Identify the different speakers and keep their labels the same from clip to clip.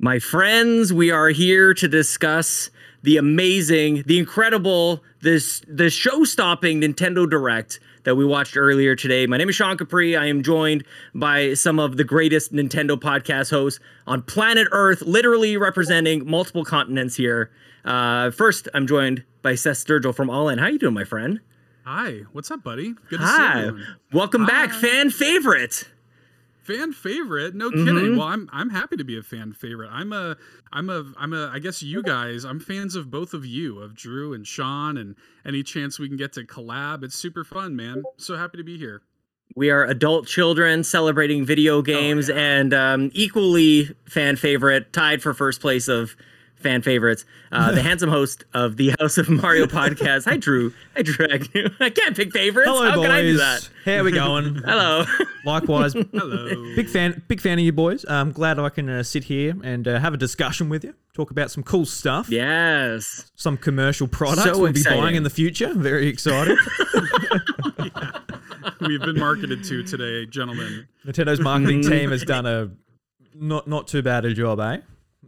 Speaker 1: My friends, we are here to discuss the amazing, the incredible, this the show-stopping Nintendo Direct that we watched earlier today. My name is Sean Capri. I am joined by some of the greatest Nintendo podcast hosts on planet Earth, literally representing multiple continents here. Uh, first, I'm joined by Seth Sturgill from All N. How you doing, my friend?
Speaker 2: Hi, what's up, buddy? Good to
Speaker 1: Hi.
Speaker 2: see you.
Speaker 1: Welcome back, fan favorite.
Speaker 2: Fan favorite? No
Speaker 1: Mhm.
Speaker 2: kidding. Well, I'm I'm happy to be a fan favorite. I'm a I'm a I'm a I guess you guys. I'm fans of both of you, of Drew and Sean, and any chance we can get to collab. It's super fun, man. So happy to be here.
Speaker 1: We are adult children celebrating video games
Speaker 2: yeah.
Speaker 1: and um, equally fan favorite, tied for first place of fan favorites. Uh, the handsome host of the House of Mario podcast. Hi, Drew. Hi, Drew. Agnew. I can't pick favorites.
Speaker 3: Hello,
Speaker 1: How
Speaker 3: boys.
Speaker 1: can I do that?
Speaker 3: How we going?
Speaker 1: Hello.
Speaker 3: Likewise,
Speaker 2: Hello.
Speaker 3: big fan, big fan of you boys. I'm glad I can uh, sit here and uh, have a discussion with you, talk about some cool stuff,
Speaker 1: yes.
Speaker 3: some commercial products
Speaker 1: So
Speaker 3: we'll be buying in the future. Very excited.
Speaker 2: We've been marketed to today, gentlemen.
Speaker 3: Nintendo's marketing team has done a not not too bad a job, eh?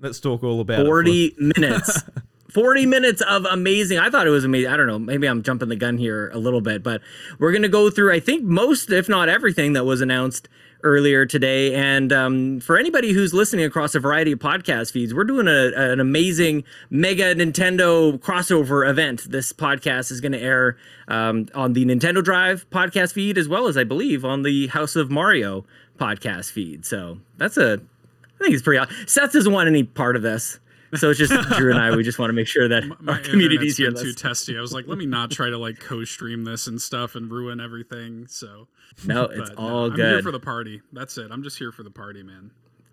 Speaker 3: Let's talk all about it.
Speaker 1: 40 minutes. 40 minutes of amazing. I thought it was amazing. I don't know. Maybe I'm jumping the gun here a little bit, but we're going to go through, I think, most, if not everything, that was announced earlier today. And um, for anybody who's listening across a variety of podcast feeds, we're doing a, an amazing mega Nintendo crossover event. This podcast is going to air um, on the Nintendo Drive podcast feed, as well as, I believe, on the House of Mario podcast feed. So that's a I think it's pretty. aw- Seth doesn't want any part of this, so it's just Drew and I. We just want to make sure that
Speaker 2: My
Speaker 1: our community's here.
Speaker 2: too testy. I was like, let me not try to like co-stream this and stuff and ruin everything. So
Speaker 1: No, it's all
Speaker 2: I'm here for the party. That's it. I'm just here for the party, man.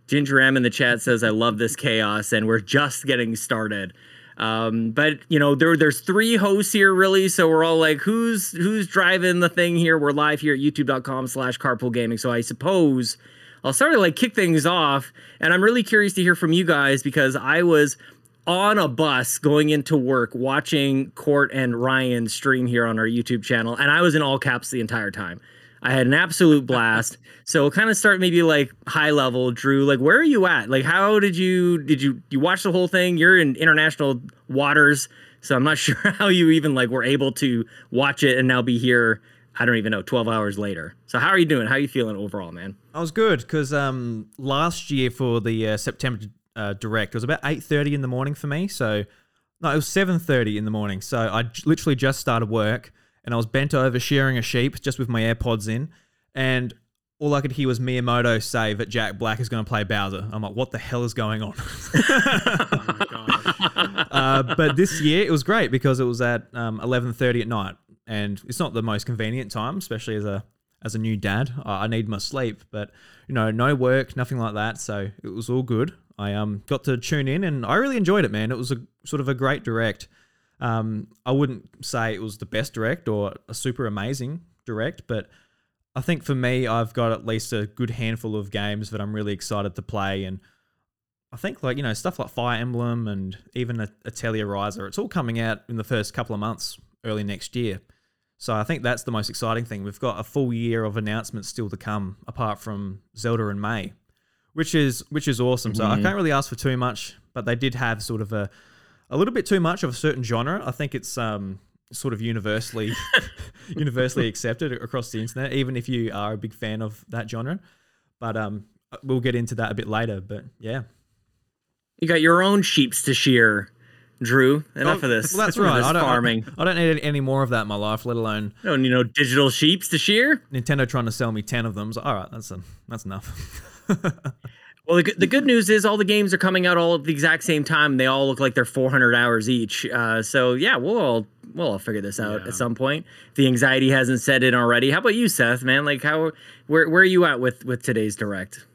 Speaker 1: Ginger M in the chat says, "I love this chaos," and we're just getting started. Um, but you know, there there's three hosts here, really. So we're all like, who's who's driving the thing here? We're live here at YouTube.com/slash Carpool Gaming. So I suppose I'll start to like kick things off, and I'm really curious to hear from you guys because I was on a bus going into work watching Court and Ryan stream here on our YouTube channel, and I was in all caps the entire time. I had an absolute blast. So we'll kind of start maybe like high level, Drew. Like, where are you at? Like, how did you did you you watch the whole thing? You're in international waters, so I'm not sure how you even like were able to watch it and now be here. I don't even know, 12 hours later. So how are you doing? How are you feeling overall, man?
Speaker 3: I was good because um, last year for the uh, September uh, direct, it was about eight thirty in the morning for me. So no, it was seven thirty in the morning. So I j- literally just started work and I was bent over shearing a sheep just with my AirPods in, and all I could hear was Miyamoto say that Jack Black is going to play Bowser. I'm like, what the hell is going on?
Speaker 2: Oh my god.
Speaker 3: uh, but this year it was great because it was at um, 11:30 at night, and it's not the most convenient time, especially as a as a new dad. I need my sleep, but you know, no work, nothing like that, so it was all good. I um got to tune in, and I really enjoyed it, man. It was a sort of a great direct. Um, I wouldn't say it was the best direct or a super amazing direct, but I think for me, I've got at least a good handful of games that I'm really excited to play, and I think like you know stuff like Fire Emblem and even a- Atelier Ryza, it's all coming out in the first couple of months, early next year. So I think that's the most exciting thing. We've got a full year of announcements still to come, apart from Zelda in May, which is which is awesome. So I can't really ask for too much, but they did have sort of a a little bit too much of a certain genre. I think it's um sort of universally universally accepted across the internet, even if you are a big fan of that genre. But um, we'll get into that a bit later. But yeah,
Speaker 1: You got your own sheeps to shear, Drew. Enough of this.
Speaker 3: well, that's right.
Speaker 1: this
Speaker 3: I don't,
Speaker 1: farming.
Speaker 3: I, I don't need any more of that in my life, let alone
Speaker 1: No, you know, digital sheeps to shear.
Speaker 3: Nintendo trying to sell me ten of them. So, all right, that's a, that's enough.
Speaker 1: Well, the, good- the good news is all the games are coming out all at the exact same time. and They all look like they're 400 hours each. Uh, so yeah, we'll all we'll all figure this out
Speaker 2: Yeah.
Speaker 1: at some point. If the anxiety hasn't set in already. How about you, Seth? Man, like how where where are you at with with today's direct?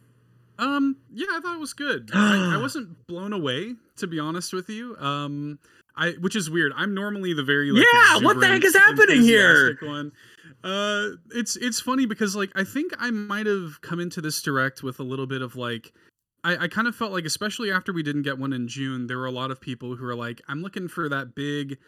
Speaker 2: Um, yeah, I thought it was good. I, I wasn't blown away, to be honest with you. Um, I which is weird. I'm normally the very like,
Speaker 1: Yeah, what the heck is happening here?
Speaker 2: One. Uh, it's it's funny because like I think I might have come into this direct with a little bit of like. I, I kind of felt like, especially after we didn't get one in June, there were a lot of people who were like, "I'm looking for that big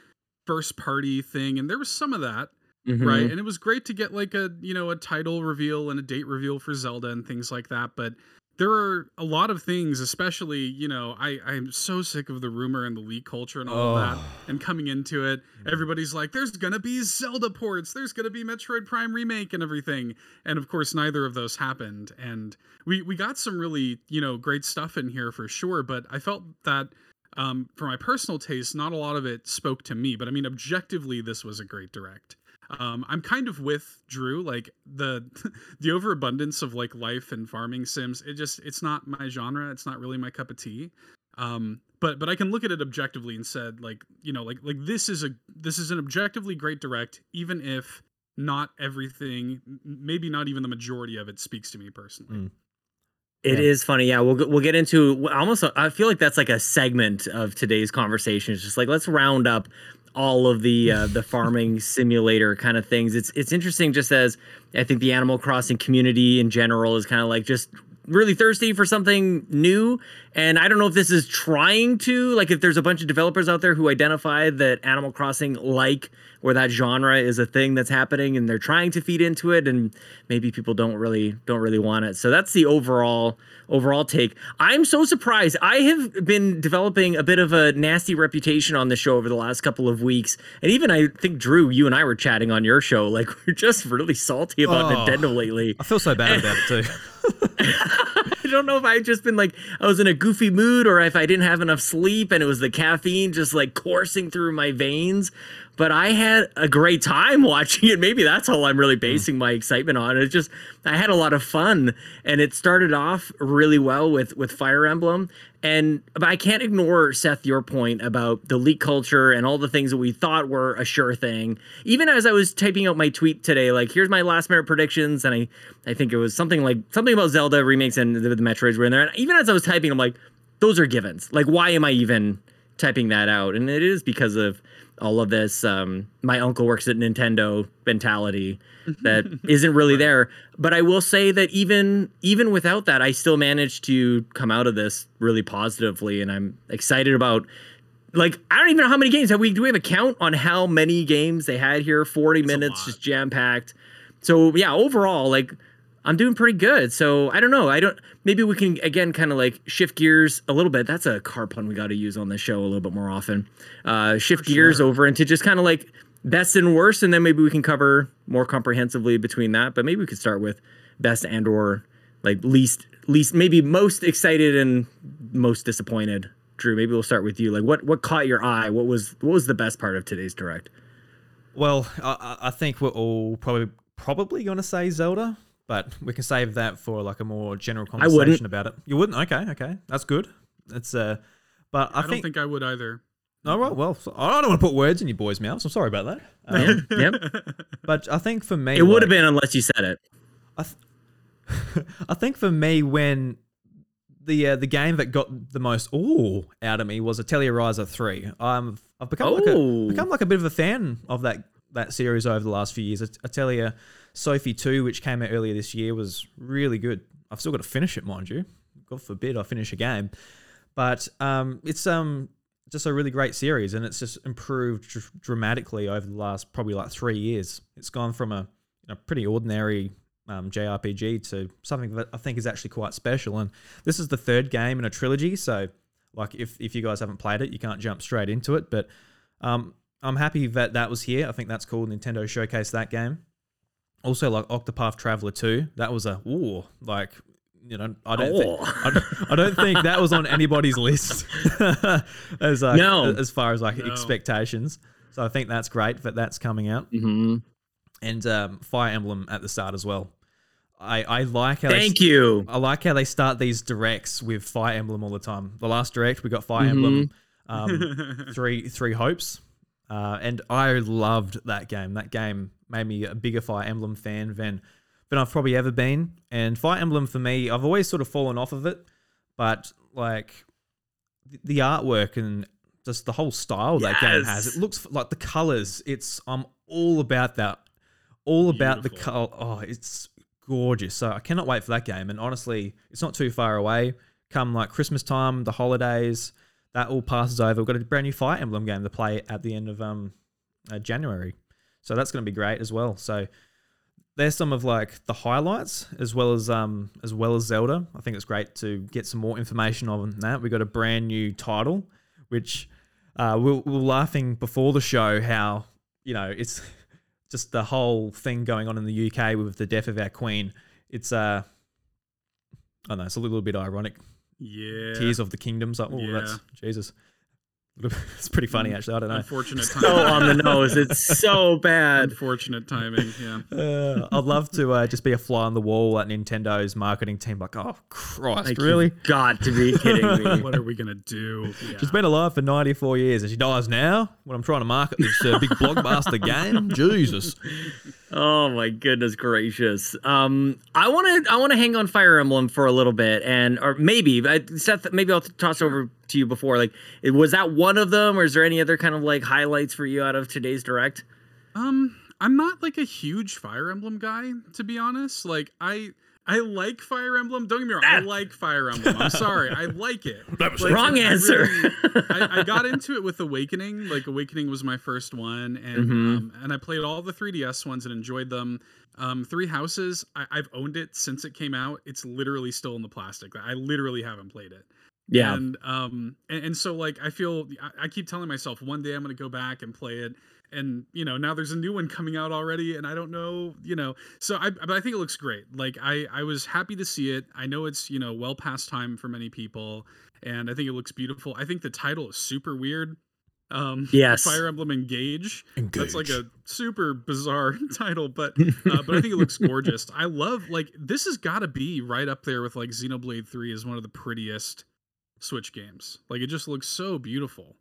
Speaker 2: first party thing," and there was some of that,
Speaker 1: Mhm.
Speaker 2: right? And it was great to get like a you know a title reveal and a date reveal for Zelda and things like that. But there are a lot of things, especially, you know, I, I'm so sick of the rumor and the leak culture and all of that.
Speaker 3: Oh.
Speaker 2: And coming into it, everybody's like, there's going to be Zelda ports, there's going to be Metroid Prime Remake and everything. And of course, neither of those happened. And we, we got some really, you know, great stuff in here for sure. But I felt that um, for my personal taste, not a lot of it spoke to me. But I mean, objectively, this was a great direct um, I'm kind of with Drew. Like the the overabundance of like life and farming sims, it just it's not my genre. It's not really my cup of tea. Um, but but I can look at it objectively and said like you know like like this is a this is an objectively great direct, even if not everything, maybe not even the majority of it speaks to me personally.
Speaker 3: Mm.
Speaker 1: It is
Speaker 3: Yeah.
Speaker 1: funny. Yeah, we'll g- we'll get into almost. I feel like that's like a segment of today's conversation. It's just like let's round up all of the uh, the farming simulator kind of things. It's it's interesting just as I think the Animal Crossing community in general is kind of like just really thirsty for something new. And I don't know if this is trying to like if there's a bunch of developers out there who identify that Animal Crossing like or that genre is a thing that's happening and they're trying to feed into it and maybe people don't really don't really want it. So that's the overall overall take. I'm so surprised. I have been developing a bit of a nasty reputation on the show over the last couple of weeks. And even I think Drew, you and I were chatting on your show like we're just really salty about
Speaker 3: Oh.
Speaker 1: Nintendo lately.
Speaker 3: I feel so bad about it too.
Speaker 1: I don't know if I just been like I was in a goofy mood or if I didn't have enough sleep and it was the caffeine just like coursing through my veins. But I had a great time watching it. Maybe that's all I'm really hmm. basing my excitement on. It's just I had a lot of fun and it started off really well with with Fire Emblem. And but I can't ignore Seth your point about the leak culture and all the things that we thought were a sure thing. Even as I was typing out my tweet today, like here's my last minute predictions, and I I think it was something like something about Zelda remakes and the, the Metroids were in there. And even as I was typing, I'm like, those are givens. Like why am I even typing that out? And it is because of all of this. Um, my uncle works at Nintendo mentality that isn't really there. But I will say that even even without that, I still managed to come out of this really positively, and I'm excited about. Like I don't even know how many games have we. Do we have a count on how many games they had here? Forty
Speaker 2: a
Speaker 1: minutes, just jam packed. So yeah, overall, like I'm doing pretty good. So I don't know. I don't. Maybe we can again kind of like shift gears a little bit. That's a car pun we got to use on the show a little bit more often. Uh, shift gears over into just kind of like best and worst, and then maybe we can cover more comprehensively between that. But maybe we could start with best and or like least least maybe most excited and most disappointed. Drew, maybe we'll start with you. Like what what caught your eye? What was what was the best part of today's direct?
Speaker 3: Well, I I think we're all probably probably going to say Zelda, but we can save that for like a more general conversation about it. You wouldn't? Okay, okay, that's good. It's uh, but I,
Speaker 2: I, don't
Speaker 3: think,
Speaker 2: think I would either.
Speaker 3: all right. Well, I don't want to put words in your boys' mouths. I'm sorry about that. Um,
Speaker 1: yep,
Speaker 3: but I think for me,
Speaker 1: it would
Speaker 3: like,
Speaker 1: have been unless you said it.
Speaker 3: I, th- I think for me, when the uh, the game that got the most ooh out of me was Atelier Ryza three. Um, I've become like a
Speaker 1: Oh.
Speaker 3: become like a bit of a fan of that that series over the last few years. At- Atelier Sophie two, which came out earlier this year, was really good. I've still got to finish it, mind you. God forbid I finish a game, but um, it's um just a really great series, and it's just improved dr- dramatically over the last probably like three years. It's gone from a, a pretty ordinary um, JRPG to something that I think is actually quite special. And this is the third game in a trilogy, so like if if you guys haven't played it, you can't jump straight into it. But um, I'm happy that that was here. I think that's cool. Nintendo showcased that game. Also, like Octopath Traveler 2, that was a ooh, like you know, I don't think. I don't, I don't think that was on anybody's list as like,
Speaker 1: No.
Speaker 3: as far as like
Speaker 2: No.
Speaker 3: expectations. So I think that's great that that's coming out
Speaker 1: hmm
Speaker 3: and um, Fire Emblem at the start as well. I, I like how they
Speaker 1: Thank you.
Speaker 3: I like how they start these directs with Fire Emblem all the time. The last direct we got Fire
Speaker 1: Mhm.
Speaker 3: Emblem um, three three hopes, uh, and I loved that game. That game made me a bigger Fire Emblem fan than than I've probably ever been. And Fire Emblem for me, I've always sort of fallen off of it, but like the- artwork and just the whole style that game has. It looks like the colors. It's I'm all about that, all about the color. Oh, it's gorgeous. So I cannot wait for that game. And honestly, it's not too far away. Come like Christmas time, the holidays, that all passes over. We've got a brand new Fire Emblem game to play at the end of um uh, January, so that's going to be great as well. So there's some of like the highlights as well as um as well as Zelda. I think it's great to get some more information on that. We got a brand new title, which uh, we, we were laughing before the show how you know it's just the whole thing going on in the UK with the death of our queen. It's uh, I don't know, it's a little bit ironic.
Speaker 2: Yeah.
Speaker 3: Tears of the Kingdoms. Like, oh, that's Jesus. It's pretty funny
Speaker 2: Mm.
Speaker 3: actually. I don't know.
Speaker 2: Unfortunate
Speaker 1: So on the nose. It's so bad.
Speaker 2: Unfortunate timing. Yeah.
Speaker 3: Uh, I'd love to uh, just be a fly on the wall at Nintendo's marketing team. Like, oh Christ,
Speaker 1: Like,
Speaker 3: really?
Speaker 1: you've got to be kidding me.
Speaker 2: What are we gonna do? Yeah.
Speaker 3: She's been alive for 94 years and she dies now when I'm trying to market this uh, big blockbuster game. Jesus.
Speaker 1: Oh my goodness gracious. Um, I want to I want to hang on Fire Emblem for a little bit, and or maybe Seth, maybe I'll toss over to you before. Like, was that one of them, or is there any other kind of like highlights for you out of today's direct?
Speaker 2: Um, I'm not like a huge Fire Emblem guy, to be honest. Like I I like Fire Emblem. Don't get me wrong, I
Speaker 1: Ah.
Speaker 2: like Fire Emblem. I'm sorry, I like it. that was Like,
Speaker 1: Wrong
Speaker 2: I
Speaker 1: answer.
Speaker 2: really- I, I got into it with Awakening. Like Awakening was my first one, and
Speaker 1: Mhm.
Speaker 2: um, and I played all the 3DS ones and enjoyed them. Um, Three Houses, I, I've owned it since it came out. It's literally still in the plastic. I literally haven't played it.
Speaker 1: yeah,
Speaker 2: And um and, and so like I feel I, I keep telling myself one day I'm gonna go back and play it. And you know now there's a new one coming out already, and I don't know, you know. So I, but I think it looks great. Like I, I was happy to see it. I know it's you know well past time for many people, and I think it looks beautiful. I think the title is super weird. Um,
Speaker 1: Yes.
Speaker 2: Fire Emblem Engage. That's like a super bizarre title, but uh, but I think it looks gorgeous. I love like this has got to be right up there with like Xenoblade Three is one of the prettiest Switch games. Like it just looks so beautiful.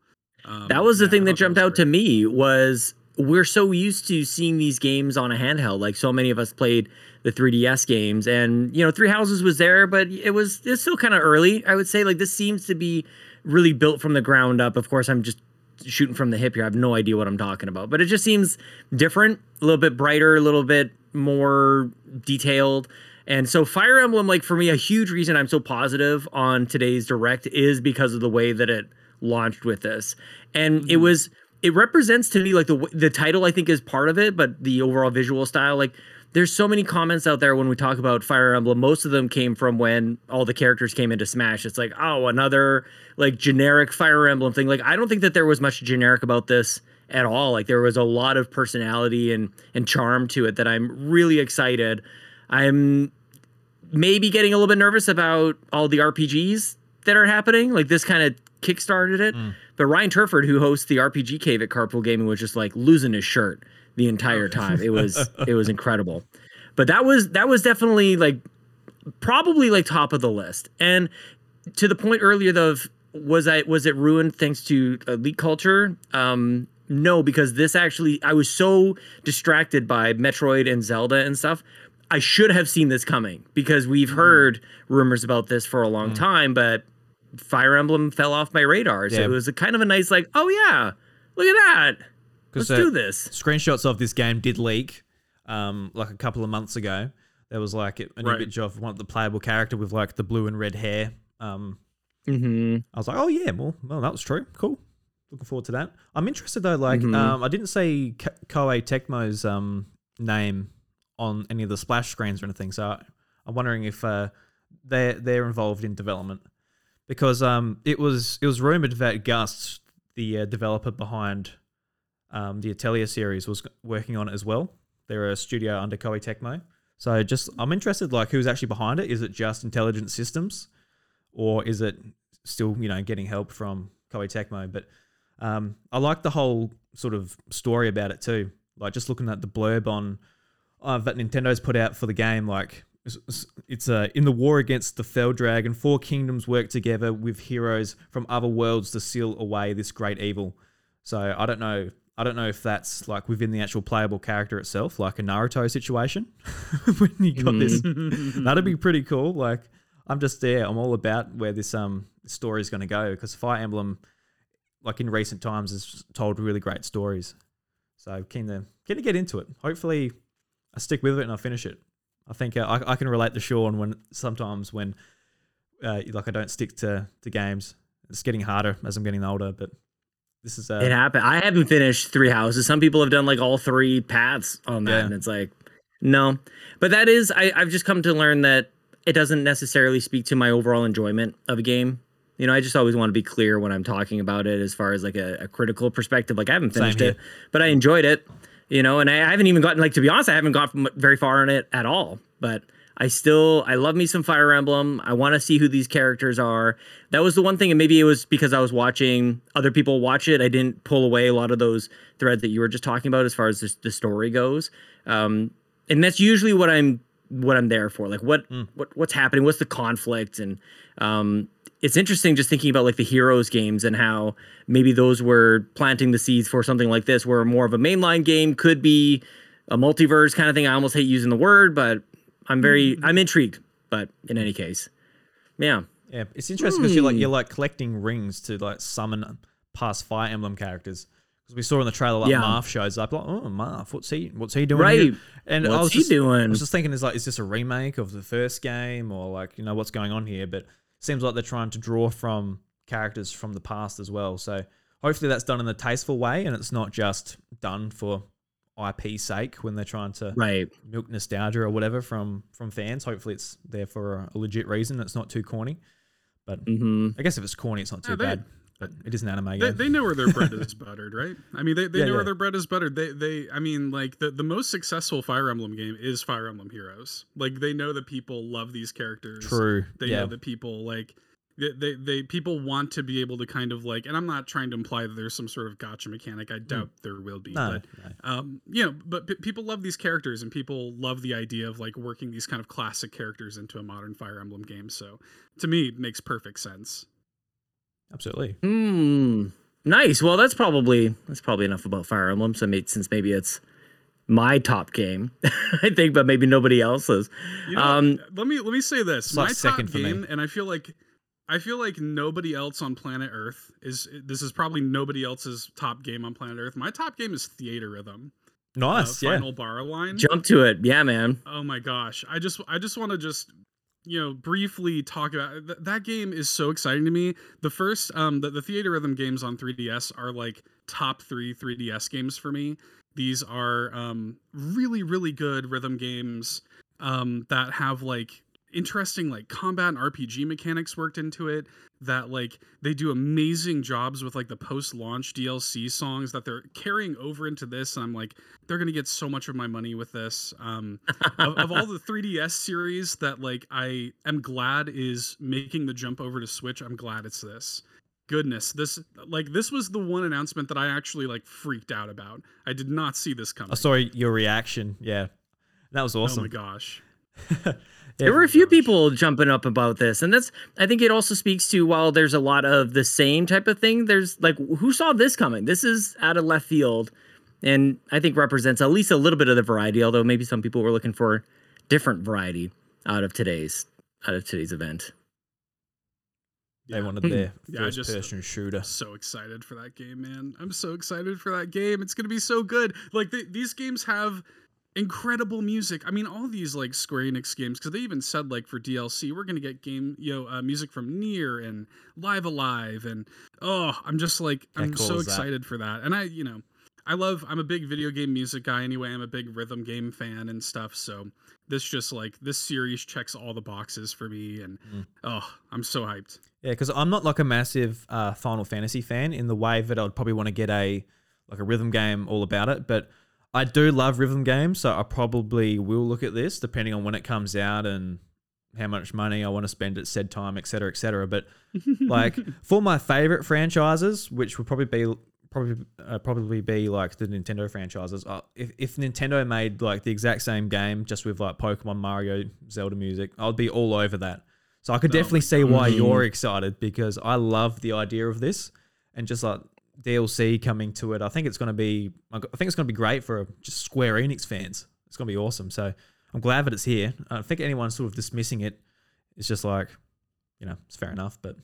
Speaker 2: Um,
Speaker 1: that was the
Speaker 2: yeah,
Speaker 1: thing that jumped out to me was we're so used to seeing these games on a handheld. Like so many of us played the 3DS games, and you know, Three Houses was there, but it was it's still kind of early. I would say like this seems to be really built from the ground up. Of course, I'm just shooting from the hip here. I have no idea what I'm talking about, but it just seems different, a little bit brighter, a little bit more detailed. And so Fire Emblem, like for me, a huge reason I'm so positive on today's direct is because of the way that it launched with this. And it mm-hmm. was it represents to me like the the title I think is part of it, but the overall visual style like there's so many comments out there when we talk about Fire Emblem. Most of them came from when all the characters came into Smash. It's like, oh, another like generic Fire Emblem thing. Like I don't think that there was much generic about this at all. Like there was a lot of personality and and charm to it that I'm really excited. I'm maybe getting a little bit nervous about all the RPGs that are happening. Like this kind of kickstarted it. Mm. But Ryan Turford, who hosts the RPG Cave at Carpool Gaming, was just like losing his shirt the entire time. It was it was incredible. But that was that was definitely like probably like top of the list. And to the point earlier though, of was I was it ruined thanks to elite culture? Um, no, because this actually I was so distracted by Metroid and Zelda and stuff. I should have seen this coming because we've mm-hmm. heard rumors about this for a long mm. time, but Fire Emblem fell off my radar. So
Speaker 3: Yeah.
Speaker 1: it was a kind of a nice like, oh yeah, look at that. Let's
Speaker 3: uh,
Speaker 1: do this.
Speaker 3: Screenshots of this game did leak um, like a couple of months ago. There was like an
Speaker 2: Right.
Speaker 3: image of one of the playable character with like the blue and red hair. Um,
Speaker 1: Mm-hmm.
Speaker 3: I was like, oh yeah, well, well, that was true. Cool. Looking forward to that. I'm interested though. Like,
Speaker 1: Mhm.
Speaker 3: um, I didn't say K- Koei Tecmo's um name on any of the splash screens or anything, so I'm wondering if uh, they're they're involved in development because um it was it was rumored that Gust, the uh, developer behind um the Atelier series, was working on it as well. They're a studio under Koei Tecmo. So just I'm interested, like who's actually behind it? Is it just Intelligent Systems, or is it still you know getting help from Koei Tecmo? But um, I like the whole sort of story about it too. Like just looking at the blurb on uh, that Nintendo's put out for the game, like it's- uh, in the war against the Fell Dragon, four kingdoms work together with heroes from other worlds to seal away this great evil. So I don't know. I don't know if that's like within the actual playable character itself, like a Naruto situation. when you got this, that'd be pretty cool. Like I'm just there. I'm all about where this um story is going to go because Fire Emblem, like in recent times, has told really great stories. So keen to keen to get into it. Hopefully, I stick with it and I finish it. I think uh, I, I can relate to Sean when sometimes when uh, like I don't stick to to games. It's getting harder as I'm getting older, but this is uh,
Speaker 1: It happened. I haven't finished three houses. Some people have done like all three paths on that,
Speaker 3: Yeah.
Speaker 1: and it's like No, but that is I, I've just come to learn that it doesn't necessarily speak to my overall enjoyment of a game. You know, I just always want to be clear when I'm talking about it as far as like a, a critical perspective. Like I haven't finished it, but I enjoyed it. You know, and I haven't even gotten like to be honest, I haven't gotten very far in it at all. But I still I love me some Fire Emblem. I want to see who these characters are. That was the one thing, and maybe it was because I was watching other people watch it. I didn't pull away a lot of those threads that you were just talking about as far as the, the story goes. Um, and that's usually what I'm what I'm there for. Like what what what's happening? What's the conflict? And um, it's interesting just thinking about like the Heroes games and how maybe those were planting the seeds for something like this, where more of a mainline game could be a multiverse kind of thing. I almost hate using the word, but I'm very I'm intrigued. But in any case, yeah.
Speaker 3: Yeah, it's interesting because you're like
Speaker 1: Hmm.
Speaker 3: you're like collecting rings to like summon past Fire Emblem characters. Because we saw in the trailer like
Speaker 1: Yeah.
Speaker 3: Marth shows up, like oh Marth, what's he what's he doing?
Speaker 1: Right.
Speaker 3: here?" And I was
Speaker 1: he
Speaker 3: just, I was just thinking, is like is this a remake of the first game or like you know what's going on here? But seems like they're trying to draw from characters from the past as well. So hopefully that's done in a tasteful way and it's not just done for IP sake when they're trying to
Speaker 1: Right.
Speaker 3: milk nostalgia or whatever from from fans. Hopefully it's there for a legit reason. It's not too corny. But
Speaker 1: hmm
Speaker 3: I guess if it's corny, it's not too
Speaker 2: Yeah, they-
Speaker 3: bad. But it is an anime
Speaker 2: They, they know where their bread is buttered, right? I mean, they, they
Speaker 3: Yeah,
Speaker 2: know
Speaker 3: yeah.
Speaker 2: where their bread is buttered. They they I mean, like the, the most successful Fire Emblem game is Fire Emblem Heroes. Like they know that people love these characters.
Speaker 3: True.
Speaker 2: They
Speaker 3: yeah.
Speaker 2: know that people like they, they they people want to be able to kind of like and I'm not trying to imply that there's some sort of gotcha mechanic. I doubt there will be.
Speaker 3: no,
Speaker 2: but
Speaker 3: no.
Speaker 2: um you know but p- people love these characters and people love the idea of like working these kind of classic characters into a modern fire emblem game so to me it makes perfect sense
Speaker 3: Absolutely.
Speaker 1: Hmm. Nice. Well, that's probably that's probably enough about Fire Emblem. So maybe, since maybe it's my top game, I think, but maybe nobody else's.
Speaker 2: you know,
Speaker 1: Um,
Speaker 2: let me let me say this my
Speaker 3: like
Speaker 2: top
Speaker 3: second for me.
Speaker 2: game and i feel like i feel like nobody else on planet earth is this is probably nobody else's top game on planet earth my top game is Theatrhythm uh,
Speaker 3: Nice. yeah.
Speaker 2: final bar line
Speaker 1: Jump to it, yeah, man.
Speaker 2: Oh my gosh. I just I just want to just you know briefly talk about th- that game is so exciting to me. The first um the, the Theatrhythm games on 3DS are like top 3 3DS games for me. These are um really really good rhythm games um that have like interesting like combat and RPG mechanics worked into it that like they do amazing jobs with like the post launch DLC songs that they're carrying over into this and I'm like they're going to get so much of my money with this um of, of all the 3DS series that like I am glad is making the jump over to Switch, I'm glad it's this. Goodness, this like this was the one announcement that I actually like freaked out about. I did not see this coming.
Speaker 3: I saw your reaction. Yeah. That was awesome
Speaker 2: Oh my gosh.
Speaker 1: there were a few people jumping up about this, and that's I think it also speaks to while there's a lot of the same type of thing. There's like who saw this coming? This is out of left field, and I think represents at least a little bit of the variety. Although maybe some people were looking for different variety out of today's out of today's event.
Speaker 3: They wanted their
Speaker 2: Yeah,
Speaker 3: first
Speaker 2: just-
Speaker 3: person shooter.
Speaker 2: so excited for that game, man. I'm so excited for that game. It's gonna be so good. Like th- these games have incredible music. I mean, all these like Square Enix games, because they even said like for DLC, we're gonna get game, you know, uh, music from NieR and Live A Live, and oh, I'm just like I'm
Speaker 3: cool
Speaker 2: so excited for that. And I, you know, I love. I'm a big video game music guy anyway. I'm a big rhythm game fan and stuff. So this just like this series checks all the boxes for me, and
Speaker 3: Mm.
Speaker 2: oh, I'm so hyped.
Speaker 3: Yeah, because I'm not like a massive uh, Final Fantasy fan in the way that I'd probably want to get a like a rhythm game all about it. But I do love rhythm games, so I probably will look at this depending on when it comes out and how much money I want to spend at said time, etc., cetera, et cetera. But like for my favorite franchises, which would probably be probably uh, probably be like the Nintendo franchises. Uh, if if Nintendo made like the exact same game just with like Pokemon, Mario, Zelda music, I'd be all over that. So I could
Speaker 2: Oh
Speaker 3: definitely see why you're excited because I love the idea of this and just like DLC coming to it. I think it's going to be I think it's going to be great for just Square Enix fans. It's going to be awesome. So I'm glad that it's here. I don't think anyone sort of dismissing it is just like, you know, it's fair enough, but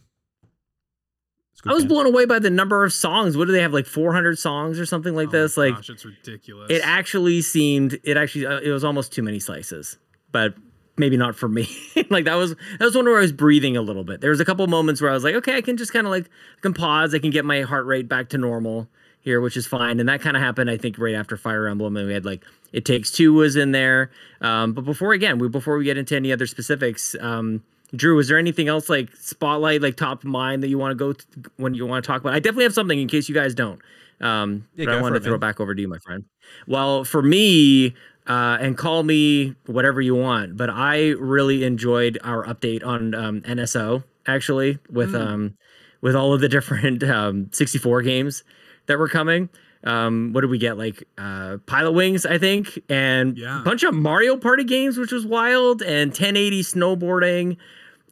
Speaker 3: it's good
Speaker 1: I was
Speaker 3: game.
Speaker 1: blown away by the number of songs. What do they have like 400 songs or something like
Speaker 2: Oh my
Speaker 1: this? Like
Speaker 2: gosh, it's ridiculous.
Speaker 1: it actually seemed it actually uh, it was almost too many slices but maybe not for me like that was that was one where i was breathing a little bit there was a couple moments where i was like okay i can just kind of like i can pause i can get my heart rate back to normal here, which is fine. And that kind of happened, I think, right after Fire Emblem, and we had like It Takes Two was in there. Um, but before again, we before we get into any other specifics, um, Drew, was there anything else like spotlight, like top of mind that you want to go to when you want to talk about? I definitely have something in case you guys don't. Um,
Speaker 3: Yeah,
Speaker 1: but I wanted to throw it back over to you, my friend. Well, for me, uh, and call me whatever you want, but I really enjoyed our update on um, NSO actually with
Speaker 2: Mm.
Speaker 1: um, with all of the different um, 64 games that were coming. Um, what did we get? Like uh, Pilotwings, I think, and
Speaker 2: Yeah.
Speaker 1: a bunch of Mario Party games, which was wild, and 1080 snowboarding,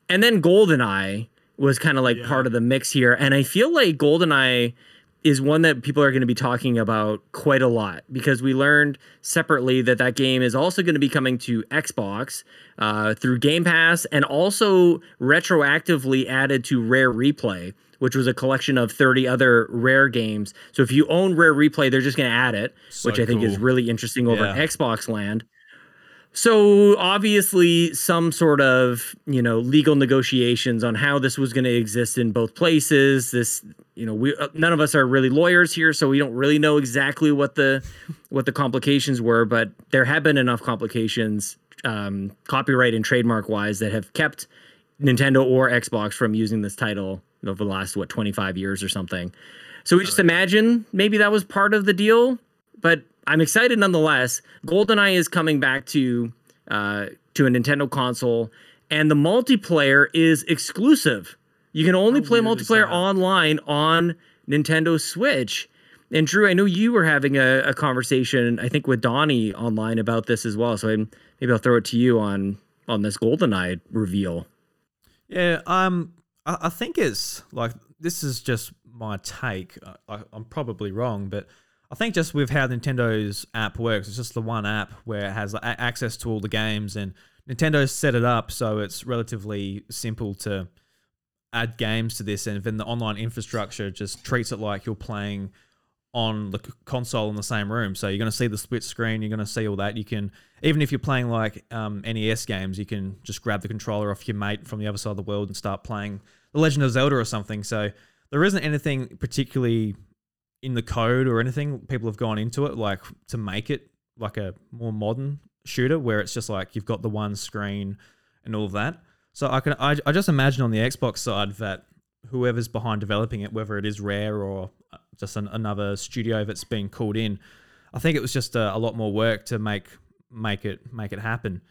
Speaker 1: and then GoldenEye was kind of like
Speaker 2: Yeah.
Speaker 1: part of the mix here. And I feel like GoldenEye is one that people are going to be talking about quite a lot because we learned separately that that game is also going to be coming to Xbox uh, through Game Pass and also retroactively added to Rare Replay, which was a collection of 30 other Rare games. So if you own Rare Replay, they're just going to add it,
Speaker 3: So
Speaker 1: which I think is really interesting over
Speaker 3: Yeah.
Speaker 1: Xbox land. So obviously, some sort of you know legal negotiations on how this was going to exist in both places. This you know we uh, none of us are really lawyers here, so we don't really know exactly what the what the complications were. But there have been enough complications, um, copyright and trademark wise, that have kept Nintendo or Xbox from using this title over the last what 25 years or something. So we just imagine maybe that was part of the deal, but I'm excited nonetheless. GoldenEye is coming back to uh, to a Nintendo console, and the multiplayer is exclusive. You can only
Speaker 2: How
Speaker 1: play multiplayer online on Nintendo Switch. And Drew, I know you were having a, a conversation, I think, with Donnie online about this as well. So I, maybe I'll throw it to you on on this GoldenEye reveal.
Speaker 3: Yeah, um, I, I think it's like this is just my take. I, I, I'm probably wrong, but I think just with how Nintendo's app works, it's just the one app where it has access to all the games, and Nintendo's set it up so it's relatively simple to add games to this, and then the online infrastructure just treats it like you're playing on the console in the same room. So you're going to see the split screen. You're going to see all that. You can even if you're playing like um, NES games, you can just grab the controller off your mate from the other side of the world and start playing The Legend of Zelda or something. So there isn't anything particularly in the code or anything people have gone into it like to make it like a more modern shooter where it's just like you've got the one screen and all of that. So I can I, I just imagine on the Xbox side that whoever's behind developing it, whether it is Rare or uh, just an, another studio that's been called in, I think it was just a, a lot more work to make make it make it happen.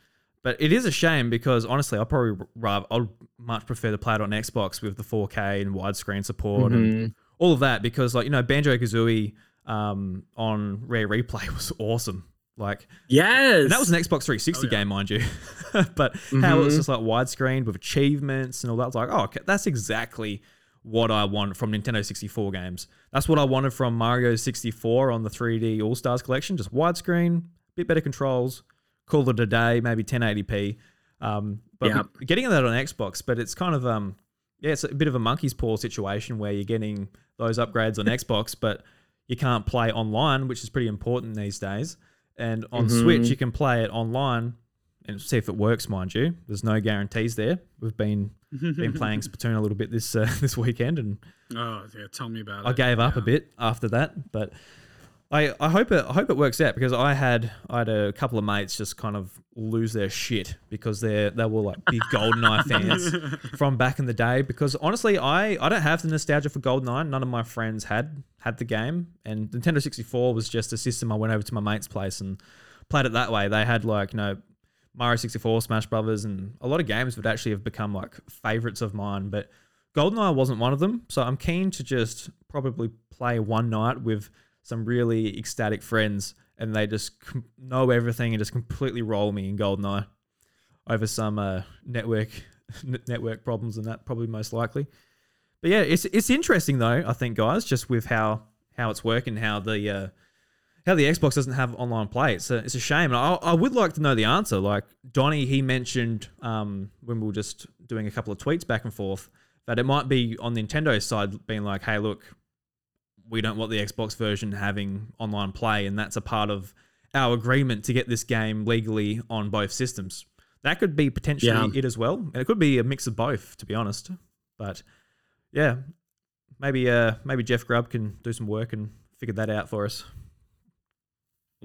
Speaker 3: But it is a shame because honestly, I probably rather I'd much prefer to play it on Xbox with the 4K and widescreen support and all of that because like you know Banjo Kazooie um, on Rare Replay was awesome. Like
Speaker 1: Yes,
Speaker 3: that was an Xbox 360
Speaker 2: Oh, yeah.
Speaker 3: game, mind you. but how it was
Speaker 1: Mhm.
Speaker 3: just like widescreen with achievements and all that. I was like, oh, okay, that's exactly what I want from Nintendo 64 games. That's what I wanted from Mario 64 on the 3D All Stars collection. Just widescreen, bit better controls, call it a day, maybe 1080p. Um, but
Speaker 1: Yeah.
Speaker 3: getting that on Xbox, but it's kind of um, yeah, it's a bit of a monkey's paw situation where you're getting those upgrades on Xbox, but you can't play online, which is pretty important these days. And on Switch,
Speaker 1: Mhm.
Speaker 3: you can play it online and see if it works, mind you. There's no guarantees there. We've been been playing Splatoon a little bit this uh, this weekend, and
Speaker 2: Oh yeah, tell me about it.
Speaker 3: I gave up a bit after that. But I, I hope it I hope it works out because I had I had a couple of mates just kind of lose their shit because they they were like big GoldenEye fans from back in the day. Because honestly, I I don't have the nostalgia for GoldenEye. None of my friends had had the game, and Nintendo 64 was just a system I went over to my mate's place and played it that way. They had like you know Mario 64, Smash Brothers, and a lot of games would actually have become like favorites of mine, but GoldenEye wasn't one of them. So I'm keen to just probably play one night with some really ecstatic friends and they just com- know everything and just completely roll me in GoldenEye over some uh, network network problems and that probably most likely. But yeah, it's it's interesting though. I think guys, just with how how it's working, how the uh, how the Xbox doesn't have online play. It's a, it's a shame. And I, I would like to know the answer. Like Donnie, he mentioned um, when we were just doing a couple of tweets back and forth that it might be on Nintendo's side being like, hey, look, we don't want the Xbox version having online play, and that's a part of our agreement to get this game legally on both systems. That could be potentially
Speaker 1: Yeah.
Speaker 3: it as well. And it could be a mix of both, to be honest. But yeah, maybe uh maybe Jeff Grubb can do some work and figure that out for us.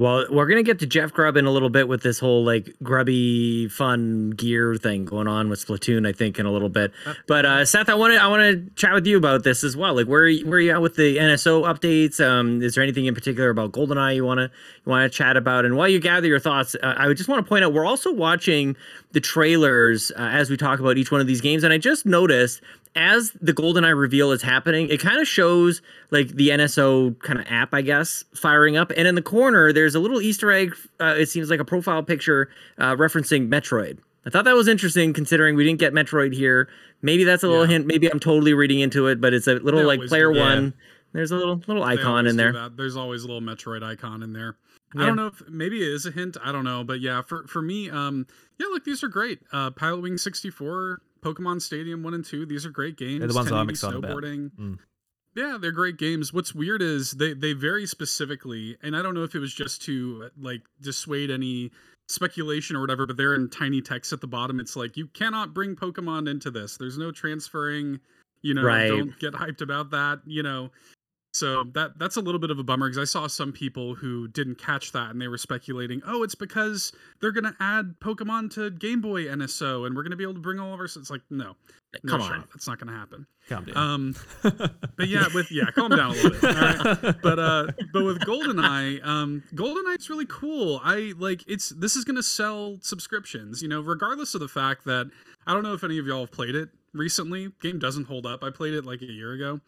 Speaker 1: Well, we're gonna get to Jeff Grubb in a little bit with this whole like grubby fun gear thing going on with Splatoon, I think, in a little bit. But uh, Seth, I want to I want to chat with you about this as well. Like, where are you, where are you at with the NSO updates? Um, is there anything in particular about GoldenEye you want to you want to chat about? And while you gather your thoughts, uh, I would just want to point out we're also watching the trailers uh, as we talk about each one of these games, and I just noticed as the GoldenEye reveal is happening, it kind of shows like the NSO kind of app, I guess, firing up. And in the corner, there's a little Easter egg. Uh, it seems like a profile picture uh, referencing Metroid. I thought that was interesting considering we didn't get Metroid here. Maybe that's a little
Speaker 2: Yeah.
Speaker 1: hint. Maybe I'm totally reading into it, but it's a little
Speaker 2: They
Speaker 1: like player one. There's a little little icon in there.
Speaker 2: There's always a little Metroid icon in there.
Speaker 1: Yeah.
Speaker 2: I don't know if maybe it is a hint. I don't know, but yeah, for for me, um, yeah, look, these are great. Uh, Pilot Wing 64, Pokemon Stadium one and two. These are great games.
Speaker 3: They're the ones I'm
Speaker 2: 1080
Speaker 3: excited about. Mm.
Speaker 2: Yeah, they're great games. What's weird is they they very specifically, and I don't know if it was just to like dissuade any speculation or whatever, but they're in tiny text at the bottom. It's like you cannot bring Pokemon into this. There's no transferring. You know,
Speaker 1: Right.
Speaker 2: don't get hyped about that. You know, so that that's a little bit of a bummer because I saw some people who didn't catch that and they were speculating, oh, it's because they're gonna add Pokemon to Game Boy NSO and we're gonna be able to bring all of our. It's like no, no
Speaker 1: Come
Speaker 2: shot.
Speaker 1: on.
Speaker 2: that's not gonna happen.
Speaker 3: Calm down.
Speaker 2: Um, but yeah, with yeah, calm down a little bit. All right? But uh, but with GoldenEye, um, GoldenEye's really cool. I like it's this is gonna sell subscriptions. You know, regardless of the fact that I don't know if any of y'all have played it recently. Game doesn't hold up. I played it like a year ago.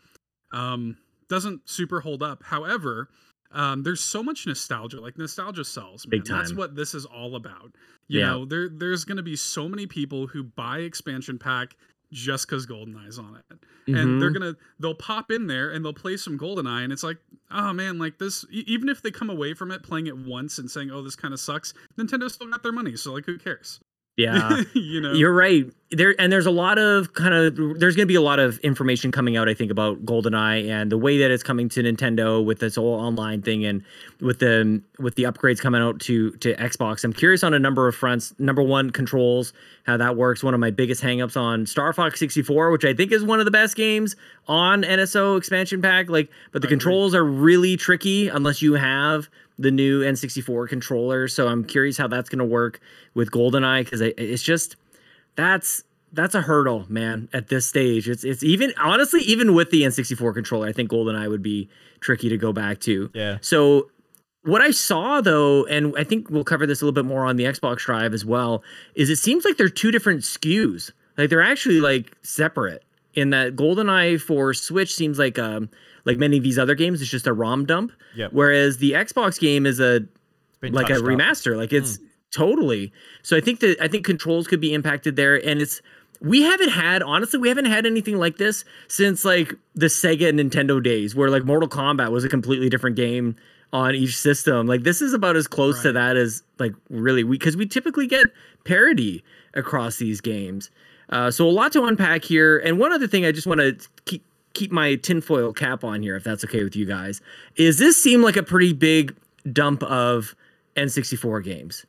Speaker 2: Um, doesn't super hold up. However, um, there's so much nostalgia. Like nostalgia sells. Man. That's what this is all about. You
Speaker 1: Yeah.
Speaker 2: know, there there's gonna be so many people who buy expansion pack just because GoldenEye's on it and they're
Speaker 1: Mhm.
Speaker 2: gonna they'll pop in there and they'll play some goldeneye and it's like oh man like this even if they come away from it playing it once and saying oh this kind of sucks nintendo still got their money so like who cares
Speaker 1: yeah.
Speaker 2: you know
Speaker 1: You're right. There and there's a lot of kind of there's going to be a lot of information coming out I think about GoldenEye and the way that it's coming to Nintendo with this whole online thing and with the with the upgrades coming out to to Xbox. I'm curious on a number of fronts. Number one, controls, how that works. One of my biggest hangups on Star Fox 64, which I think is one of the best games on NSO expansion pack. Like, but the
Speaker 2: I agree.
Speaker 1: controls are really tricky unless you have the new N64 controller. So I'm curious how that's going to work with GoldenEye because it's just that's that's a hurdle, man. At this stage, it's it's even honestly even with the N64 controller, I think GoldenEye would be tricky to go back to.
Speaker 3: yeah.
Speaker 1: So what I saw though, and I think we'll cover this a little bit more on the Xbox Drive as well, is it seems like they're two different SKUs. Like they're actually like separate in that GoldenEye for Switch seems like um like many of these other games, it's just a ROM dump.
Speaker 3: Yep.
Speaker 1: Whereas the Xbox game is a like a
Speaker 3: up.
Speaker 1: remaster. Like it's totally. So I think that I think controls could be impacted there, and it's we haven't had honestly we haven't had anything like this since like the Sega and Nintendo days, where like Mortal Kombat was a completely different game on each system. Like this is about as close to that as like really we because we typically get parity across these games. Uh, so a lot to unpack here. And one other thing I just want to keep keep my tinfoil cap on here, if that's okay with you guys, is this seem like a pretty big dump of N64 games?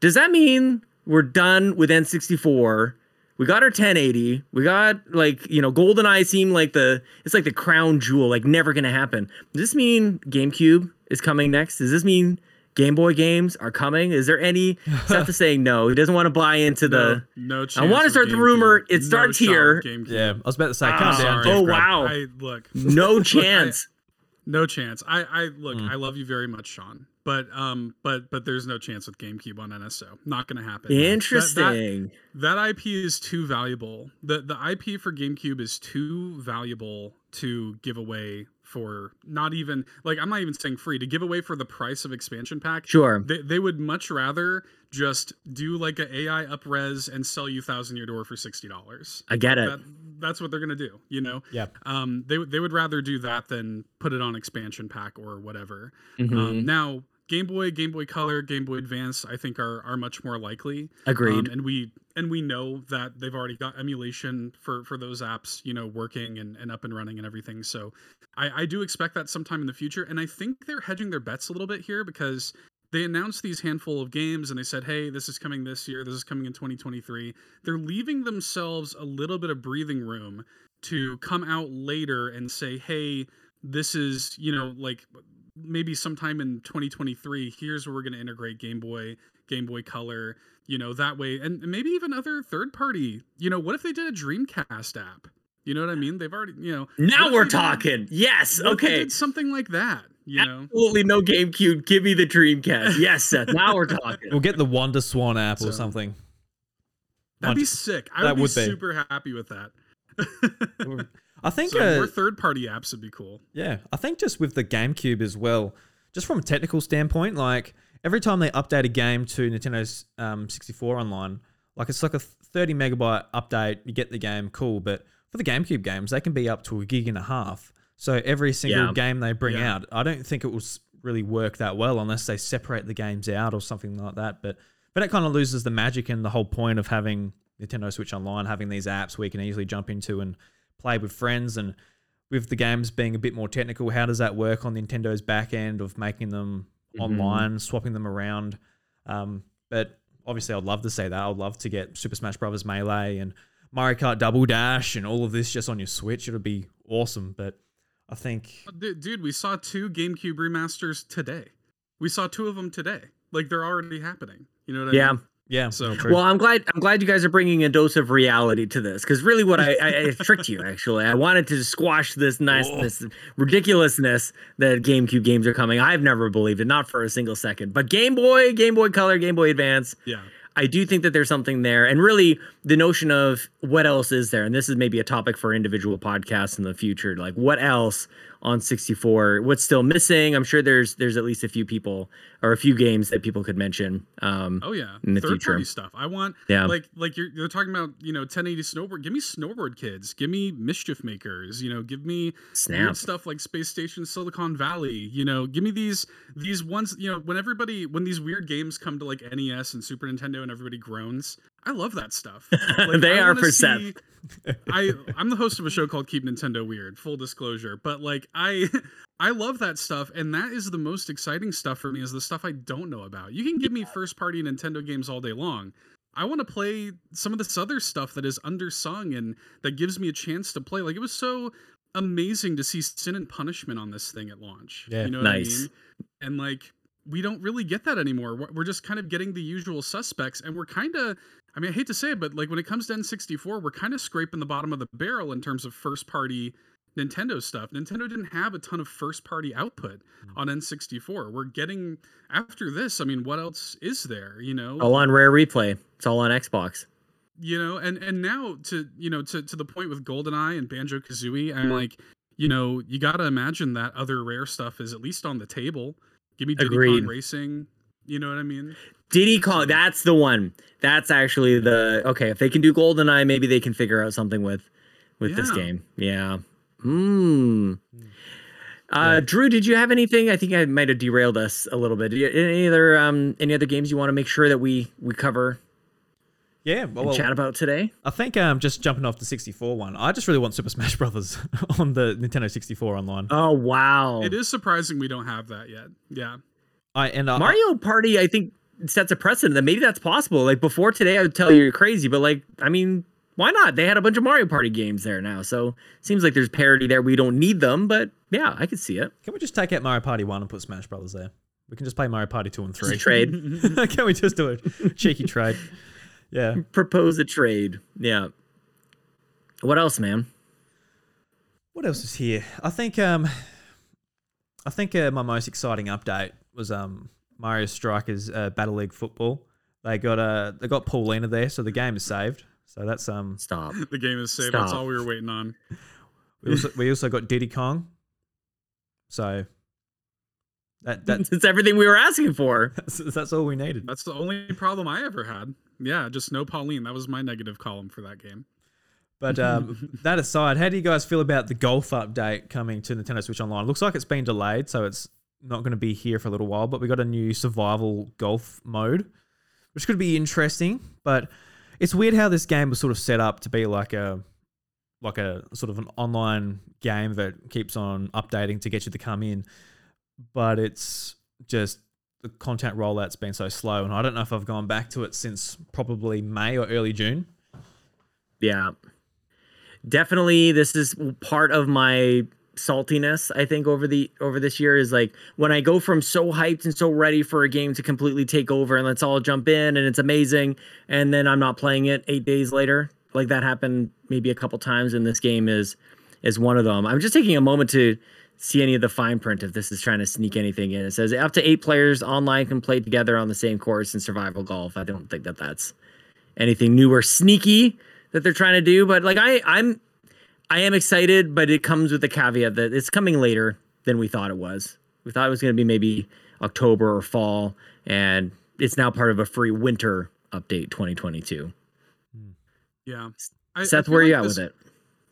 Speaker 1: Does that mean we're done with N64? We got our 1080. We got like you know GoldenEye seemed like the it's like the crown jewel, like never gonna happen. Does this mean GameCube is coming next? Does this mean Game Boy games are coming? Is there any? Seth is saying no. He doesn't want to buy into the.
Speaker 2: no, no chance
Speaker 1: I wanna start the
Speaker 2: GameCube.
Speaker 1: rumor. It starts
Speaker 2: shot with
Speaker 1: here.
Speaker 2: GameCube.
Speaker 3: Yeah, I was about to say,
Speaker 1: Ah,
Speaker 3: calm down.
Speaker 1: oh wow,
Speaker 2: I look
Speaker 1: no
Speaker 2: Look, I-
Speaker 1: chance.
Speaker 2: No chance. I, I look.
Speaker 3: Mm.
Speaker 2: I love you very much, Sean. But um, but but there's no chance with GameCube on NSO. Not gonna happen. That- that-
Speaker 1: Interesting.
Speaker 2: That, IP is too valuable. the The IP for GameCube is too valuable to give away for not even like I'm not even saying free to give away for the price of expansion pack.
Speaker 1: Sure.
Speaker 2: They, they would much rather just do like a AI upres and sell you thousand year door for sixty dollars.
Speaker 1: I get it.
Speaker 2: That, that's what they're gonna do. You know.
Speaker 3: Yeah.
Speaker 2: Um, they would- they would rather do that than put it on expansion pack or whatever.
Speaker 1: Mhm.
Speaker 2: Um, now, Game Boy, Game Boy Color, Game Boy Advance, I think are are much more likely.
Speaker 1: Agreed.
Speaker 2: Um, and we and we know that they've already got emulation for for those apps, you know, working and, and up and running and everything. So I, I do expect that sometime in the future. And I think they're hedging their bets a little bit here because they announced these handful of games and they said, hey, this is coming this year, this is coming in 2023. They're leaving themselves a little bit of breathing room to come out later and say, hey, this is you know like maybe sometime in 2023 here's where we're going to integrate game boy game boy color you know that way and maybe even other third party you know what if they did a dreamcast app you know what i mean they've already you know
Speaker 1: Now we're
Speaker 2: they did-
Speaker 1: talking. Yes.
Speaker 2: what if they
Speaker 1: Okay.
Speaker 2: did something like that you know
Speaker 1: Absolutely no GameCube. Give me the Dreamcast. Yes, Seth. Now we're talking.
Speaker 3: We'll get the WonderSwan app
Speaker 2: So-
Speaker 3: or something.
Speaker 2: that'd be sick i
Speaker 3: that
Speaker 2: would be,
Speaker 3: would be.
Speaker 2: super happy with that
Speaker 3: I think
Speaker 2: so
Speaker 3: uh,
Speaker 2: more third party apps would be cool
Speaker 3: Yeah, I think just with the GameCube as well, just from a technical standpoint, like every time they update a game to Nintendo's um, 64 online, like it's like a 30 megabyte update, you get the game, cool. But for the GameCube games, they can be up to a gig and a half. So every single
Speaker 1: Yeah.
Speaker 3: game they bring
Speaker 2: Yeah.
Speaker 3: out, I don't think it will really work that well unless they separate the games out or something like that. But but it kind of loses the magic and the whole point of having Nintendo Switch Online, having these apps where you can easily jump into and play with friends and with the games being a bit more technical, how does that work on Nintendo's back end of making them
Speaker 1: Mhm.
Speaker 3: online, swapping them around? Um, but obviously, I'd love to say that. I'd love to get Super Smash Bros. Melee and Mario Kart Double Dash and all of this just on your Switch. It would be awesome. But I think
Speaker 2: Dude, we saw two GameCube remasters today. We saw two of them today. Like they're already happening. You know what I mean?
Speaker 1: Yeah.
Speaker 2: mean?
Speaker 3: Yeah,
Speaker 2: So-
Speaker 3: true.
Speaker 1: Well, I'm glad. I'm glad you guys are bringing a dose of reality to this because really, what I, I, I tricked you actually. I wanted to squash this nice,
Speaker 3: Oh.
Speaker 1: this ridiculousness that GameCube games are coming. I've never believed it, not for a single second. But Game Boy, Game Boy Color, Game Boy Advance,
Speaker 2: Yeah.
Speaker 1: I do think that there's something there. And really, the notion of what else is there, and this is maybe a topic for individual podcasts in the future. Like, what else on 64? What's still missing? I'm sure there's there's at least a few people or a few games that people could mention. Um,
Speaker 2: Oh yeah.
Speaker 1: In the
Speaker 2: Third
Speaker 1: future.
Speaker 2: party stuff. I want
Speaker 1: Yeah.
Speaker 2: like like you're you're talking about, you know, 1080 snowboard. Give me snowboard kids. Give me mischief makers. You know, give me
Speaker 1: snap.
Speaker 2: weird stuff like Space Station Silicon Valley. You know, give me these these ones, you know, when everybody when these weird games come to like NES and Super Nintendo and everybody groans. I love that stuff. Like,
Speaker 1: They
Speaker 2: I
Speaker 1: are for Seth.
Speaker 2: I I'm the host of a show called Keep Nintendo Weird, full disclosure. But like I I love that stuff and that is the most exciting stuff for me is the stuff I don't know about. You can give me first party Nintendo games all day long. I want to play some of this other stuff that is undersung and that gives me a chance to play. Like it was so amazing to see Sin and Punishment on this thing at launch.
Speaker 3: Yeah.
Speaker 2: you know
Speaker 1: Nice.
Speaker 2: I mean? And like we don't really get that anymore. We're just kind of getting the usual suspects, and we're kind of. I mean, I hate to say it, but like when it comes to N64, we're kind of scraping the bottom of the barrel in terms of first party Nintendo stuff. Nintendo didn't have a ton of first party output hmm. on N64. We're getting after this. I mean, what else is there? You know,
Speaker 1: all on Rare Replay. It's all on Xbox.
Speaker 2: you know and and now to you know to to the point with goldeneye and banjo kazooie i'm like you know you gotta imagine that other rare stuff is at least on the table give me Diddy
Speaker 1: Agreed.
Speaker 2: Kong racing you know what i mean
Speaker 1: Diddy Kong. That's the one. That's actually the okay. If they can do GoldenEye, maybe they can figure out something with with this game. Yeah. Hmm. Uh, Drew, did you have anything? I think I might have derailed us a little bit. You- Any other um any other games you want to make sure that we we cover
Speaker 3: yeah,
Speaker 1: and
Speaker 3: well,
Speaker 1: chat about today?
Speaker 3: I think um, just jumping off the 64 one, I just really want Super Smash Brothers on the Nintendo 64 online.
Speaker 1: Oh wow,
Speaker 2: it is surprising we don't have that yet yeah
Speaker 3: I and I,
Speaker 1: Mario Party. I think sets a precedent that maybe that's possible. Like before today, I would tell you you're crazy, but like I mean, why not? They had a bunch of Mario Party games there now, so seems like there's parity there. We don't need them, but yeah, I could see it.
Speaker 3: Can we just take out Mario Party 1 and put Smash Brothers there? We can just play Mario Party 2 and
Speaker 1: It's a
Speaker 3: 3.
Speaker 1: trade.
Speaker 3: can we just do a cheeky trade? Yeah.
Speaker 1: Propose a trade. Yeah. What else, man?
Speaker 3: What else is here? I think um I think uh, my most exciting update was um Mario Strikers uh, Battle League Football. They got uh they got Pauline there, so the game is saved. So that's um
Speaker 1: Stop.
Speaker 2: the game is saved that's all we were waiting on
Speaker 3: we also, we also got Diddy Kong. So that that
Speaker 1: It's everything we were asking for.
Speaker 3: that's, that's all we needed.
Speaker 2: that's the only problem i ever had yeah just no pauline that was my negative column for that game
Speaker 3: But um, that aside, how do you guys feel about the golf update coming to Nintendo Switch Online? Looks like it's been delayed, so it's not going to be here for a little while. But we got a new survival golf mode, which could be interesting. But it's weird how this game was sort of set up to be like a like a sort of an online game that keeps on updating to get you to come in. But it's just the content rollout's been so slow, and I don't know if I've gone back to it since probably May or early June.
Speaker 1: Yeah. Definitely, this is part of my saltiness I think over the over this year is like when I go from so hyped and so ready for a game to completely take over and let's all jump in and it's amazing and then I'm not playing it 8 days later like that happened maybe a couple times and this game is is one of them. I'm just taking a moment to see any of the fine print if this is trying to sneak anything in. It says up to 8 players online can play together on the same course in survival golf. I don't think that that's anything new or sneaky that they're trying to do, but like I I'm I am excited, but it comes with the caveat that it's coming later than we thought it was. We thought it was going to be maybe October or fall, and it's now part of a free winter update 2022. Hmm.
Speaker 2: Yeah. I,
Speaker 1: Seth,
Speaker 2: I
Speaker 1: where are you
Speaker 2: like
Speaker 1: at
Speaker 2: this-
Speaker 1: with it?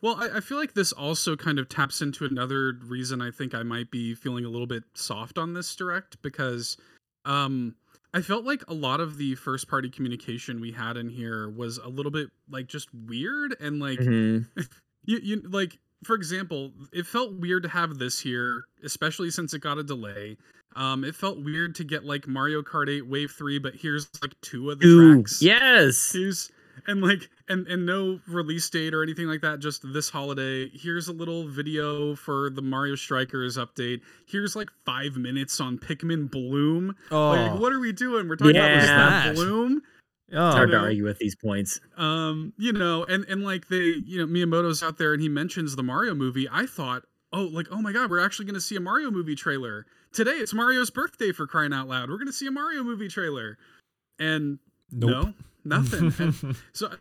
Speaker 2: Well, I, I feel like this also kind of taps into another reason I think I might be feeling a little bit soft on this direct because um I felt like a lot of the first party communication we had in here was a little bit like just weird and like
Speaker 1: Mhm.
Speaker 2: you, you like for example it felt weird to have this here especially since it got a delay um it felt weird to get like mario kart 8 wave 3 but here's like two of the
Speaker 1: Ooh,
Speaker 2: tracks
Speaker 1: yes.
Speaker 2: Here's and like and and no release date or anything like that. Just this holiday. Here's a little video for the Mario Strikers update. Here's like five minutes on Pikmin Bloom.
Speaker 3: Oh,
Speaker 2: Like, what are we doing? We're talking
Speaker 1: Yeah.
Speaker 2: about
Speaker 3: That.
Speaker 2: Bloom.
Speaker 1: It's
Speaker 3: oh,
Speaker 1: hard to argue with these points.
Speaker 2: Um, you know, and and like they, you know, Miyamoto's out there and he mentions the Mario movie. I thought, oh, like oh my god, we're actually going to see a Mario movie trailer today. It's Mario's birthday for crying out loud. We're going to see a Mario movie trailer, and
Speaker 3: Nope.
Speaker 2: no, nothing. So uh,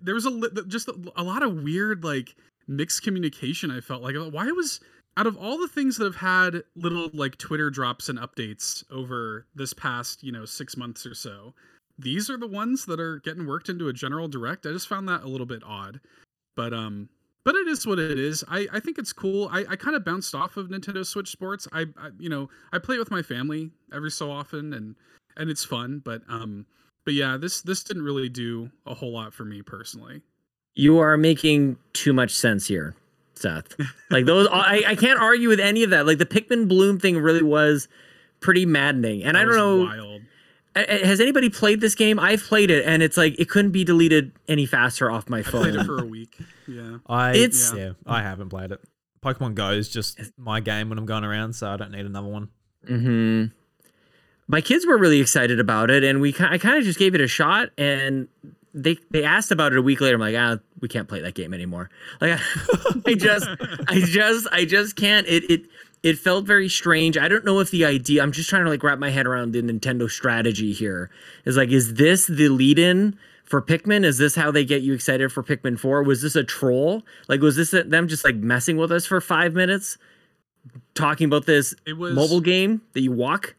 Speaker 2: there was a just a, a lot of weird like mixed communication. I felt like why was out of all the things that have had little like Twitter drops and updates over this past you know six months or so, these are the ones that are getting worked into a general direct. I just found that a little bit odd, but um. But it is what it is. I, I think it's cool. I, I kind of bounced off of Nintendo Switch Sports. I, I you know I play it with my family every so often, and and it's fun. But um but yeah, this this didn't really do a whole lot for me personally.
Speaker 1: You are making too much sense here, Seth. Like those, I, I can't argue with any of that. Like the Pikmin Bloom thing really was pretty maddening. And I don't know,
Speaker 2: Wild.
Speaker 1: a- a- has anybody played this game? I've played it, and it's like it couldn't be deleted any faster off my
Speaker 2: I played it
Speaker 1: phone.
Speaker 2: for a week. Yeah.
Speaker 3: I
Speaker 1: It's-
Speaker 3: yeah, I haven't played it. Pokemon Go is just my game when I'm going around, so I don't need another one.
Speaker 1: hmm My kids were really excited about it, and we I kind of just gave it a shot, and they they asked about it a week later. I'm like, ah, we can't play that game anymore. Like, I just, I just, I just can't. It it it felt very strange. I don't know if the idea. I'm just trying to like wrap my head around the Nintendo strategy here. Is like, is this the lead-in? For Pikmin, is this how they get you excited for Pikmin 4? Was this a troll? Like, was this them just like messing with us for five minutes, talking about this
Speaker 2: It was
Speaker 1: mobile game that you walk?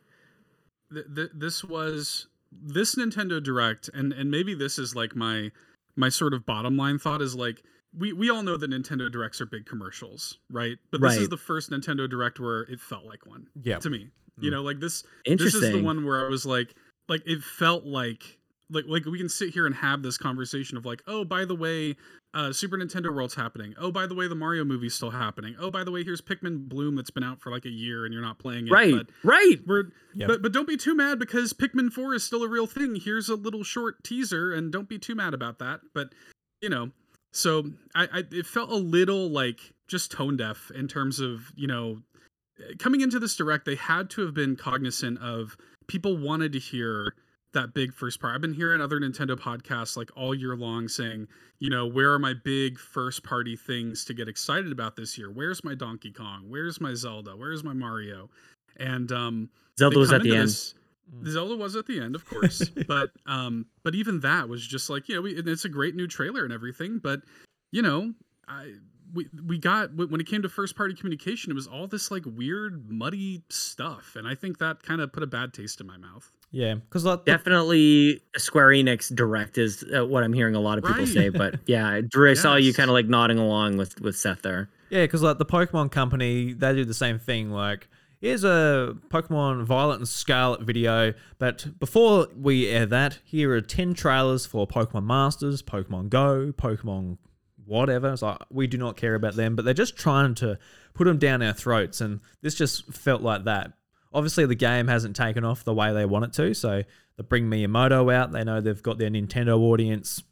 Speaker 2: Th- th- this was this Nintendo Direct, and and maybe this is like my my sort of bottom line thought is like we we all know that Nintendo Directs are big commercials, right? But this is the first Nintendo Direct where it felt like one
Speaker 3: Yeah.
Speaker 2: to me. You
Speaker 3: Mm.
Speaker 2: know, like this
Speaker 1: Interesting.
Speaker 2: This is the one where I was like, like it felt like, like, like we can sit here and have this conversation of like, oh, by the way, uh, Super Nintendo World's happening. Oh, by the way, the Mario movie's still happening. Oh, by the way, here's Pikmin Bloom that's been out for like a year and you're not playing it.
Speaker 1: right,
Speaker 2: But
Speaker 1: right.
Speaker 2: we're,
Speaker 3: Yep.
Speaker 2: but but don't be too mad because Pikmin Four is still a real thing. Here's a little short teaser, and don't be too mad about that. But you know, so I, I it felt a little like just tone deaf in terms of you know coming into this direct, they had to have been cognizant of people wanted to hear that big first part. I've been hearing other Nintendo podcasts like all year long saying, you know, where are my big first party things to get excited about this year? Where's my Donkey Kong? Where's my Zelda? Where's my Mario? And um
Speaker 1: Zelda was at the
Speaker 2: into
Speaker 1: end.
Speaker 2: this- Zelda was at the end, of course, but um, but even that was just like you know, we, and it's a great new trailer and everything, but you know, I we we got when it came to first party communication, it was all this like weird muddy stuff, and I think that kind of put a bad taste in my mouth.
Speaker 3: Yeah, because like the-
Speaker 1: Definitely Square Enix direct is uh, what I'm hearing a lot of people
Speaker 2: Right.
Speaker 1: say. But yeah, Drew, I saw you kind of like nodding along with with Seth there.
Speaker 3: Yeah, because like the Pokemon company, they do the same thing. Like, here's a Pokemon Violet and Scarlet video, but before we air that, here are ten trailers for Pokemon Masters, Pokemon Go, Pokemon whatever. It's like we do not care about them, but they're just trying to put them down our throats, and this just felt like that. Obviously, the game hasn't taken off the way they want it to, so they bring Miyamoto out. They know they've got their Nintendo audience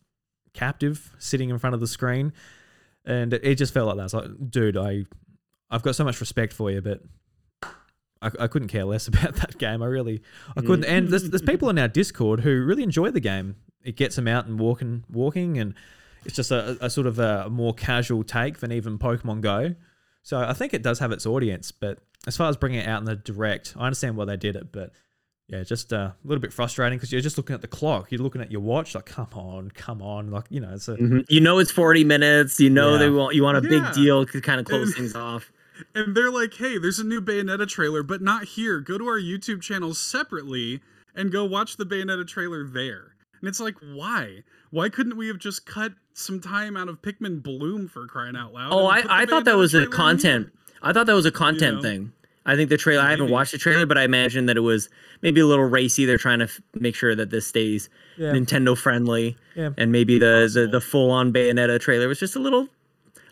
Speaker 3: captive, sitting in front of the screen and it- just felt like that. It's like, dude, I, I've got so much respect for you, but I, I couldn't care less about that game. I really, I couldn't. And there's, there's people in our Discord who really enjoy the game. It gets them out and walking, walking, and it's just a, a sort of a more casual take than even Pokemon Go. So I think it does have its audience. But as far as bringing it out in the direct, I understand why they did it, but yeah, just uh, a little bit frustrating because you're just looking at the clock. You're looking at your watch, like, come on, come on, like you know, it's a
Speaker 1: Mhm. You know it's 40 minutes. You know
Speaker 3: Yeah.
Speaker 1: they want you want a
Speaker 2: Yeah.
Speaker 1: big deal to kind of close
Speaker 2: And-
Speaker 1: things off.
Speaker 2: And they're like, hey, there's a new Bayonetta trailer, but not here. Go to our YouTube channel separately and go watch the Bayonetta trailer there. And it's like, why? Why couldn't we have just cut some time out of Pikmin Bloom for crying out loud?
Speaker 1: Oh, I, I thought that was a content.
Speaker 2: here?
Speaker 1: I thought that was a content
Speaker 2: know?
Speaker 1: thing. I think the trailer. I haven't watched the trailer, but I imagine that it was maybe a little racy. They're trying to f- make sure that this stays
Speaker 3: Yeah.
Speaker 1: Nintendo friendly,
Speaker 3: Yeah.
Speaker 1: and maybe the the, the full on Bayonetta trailer was just a little,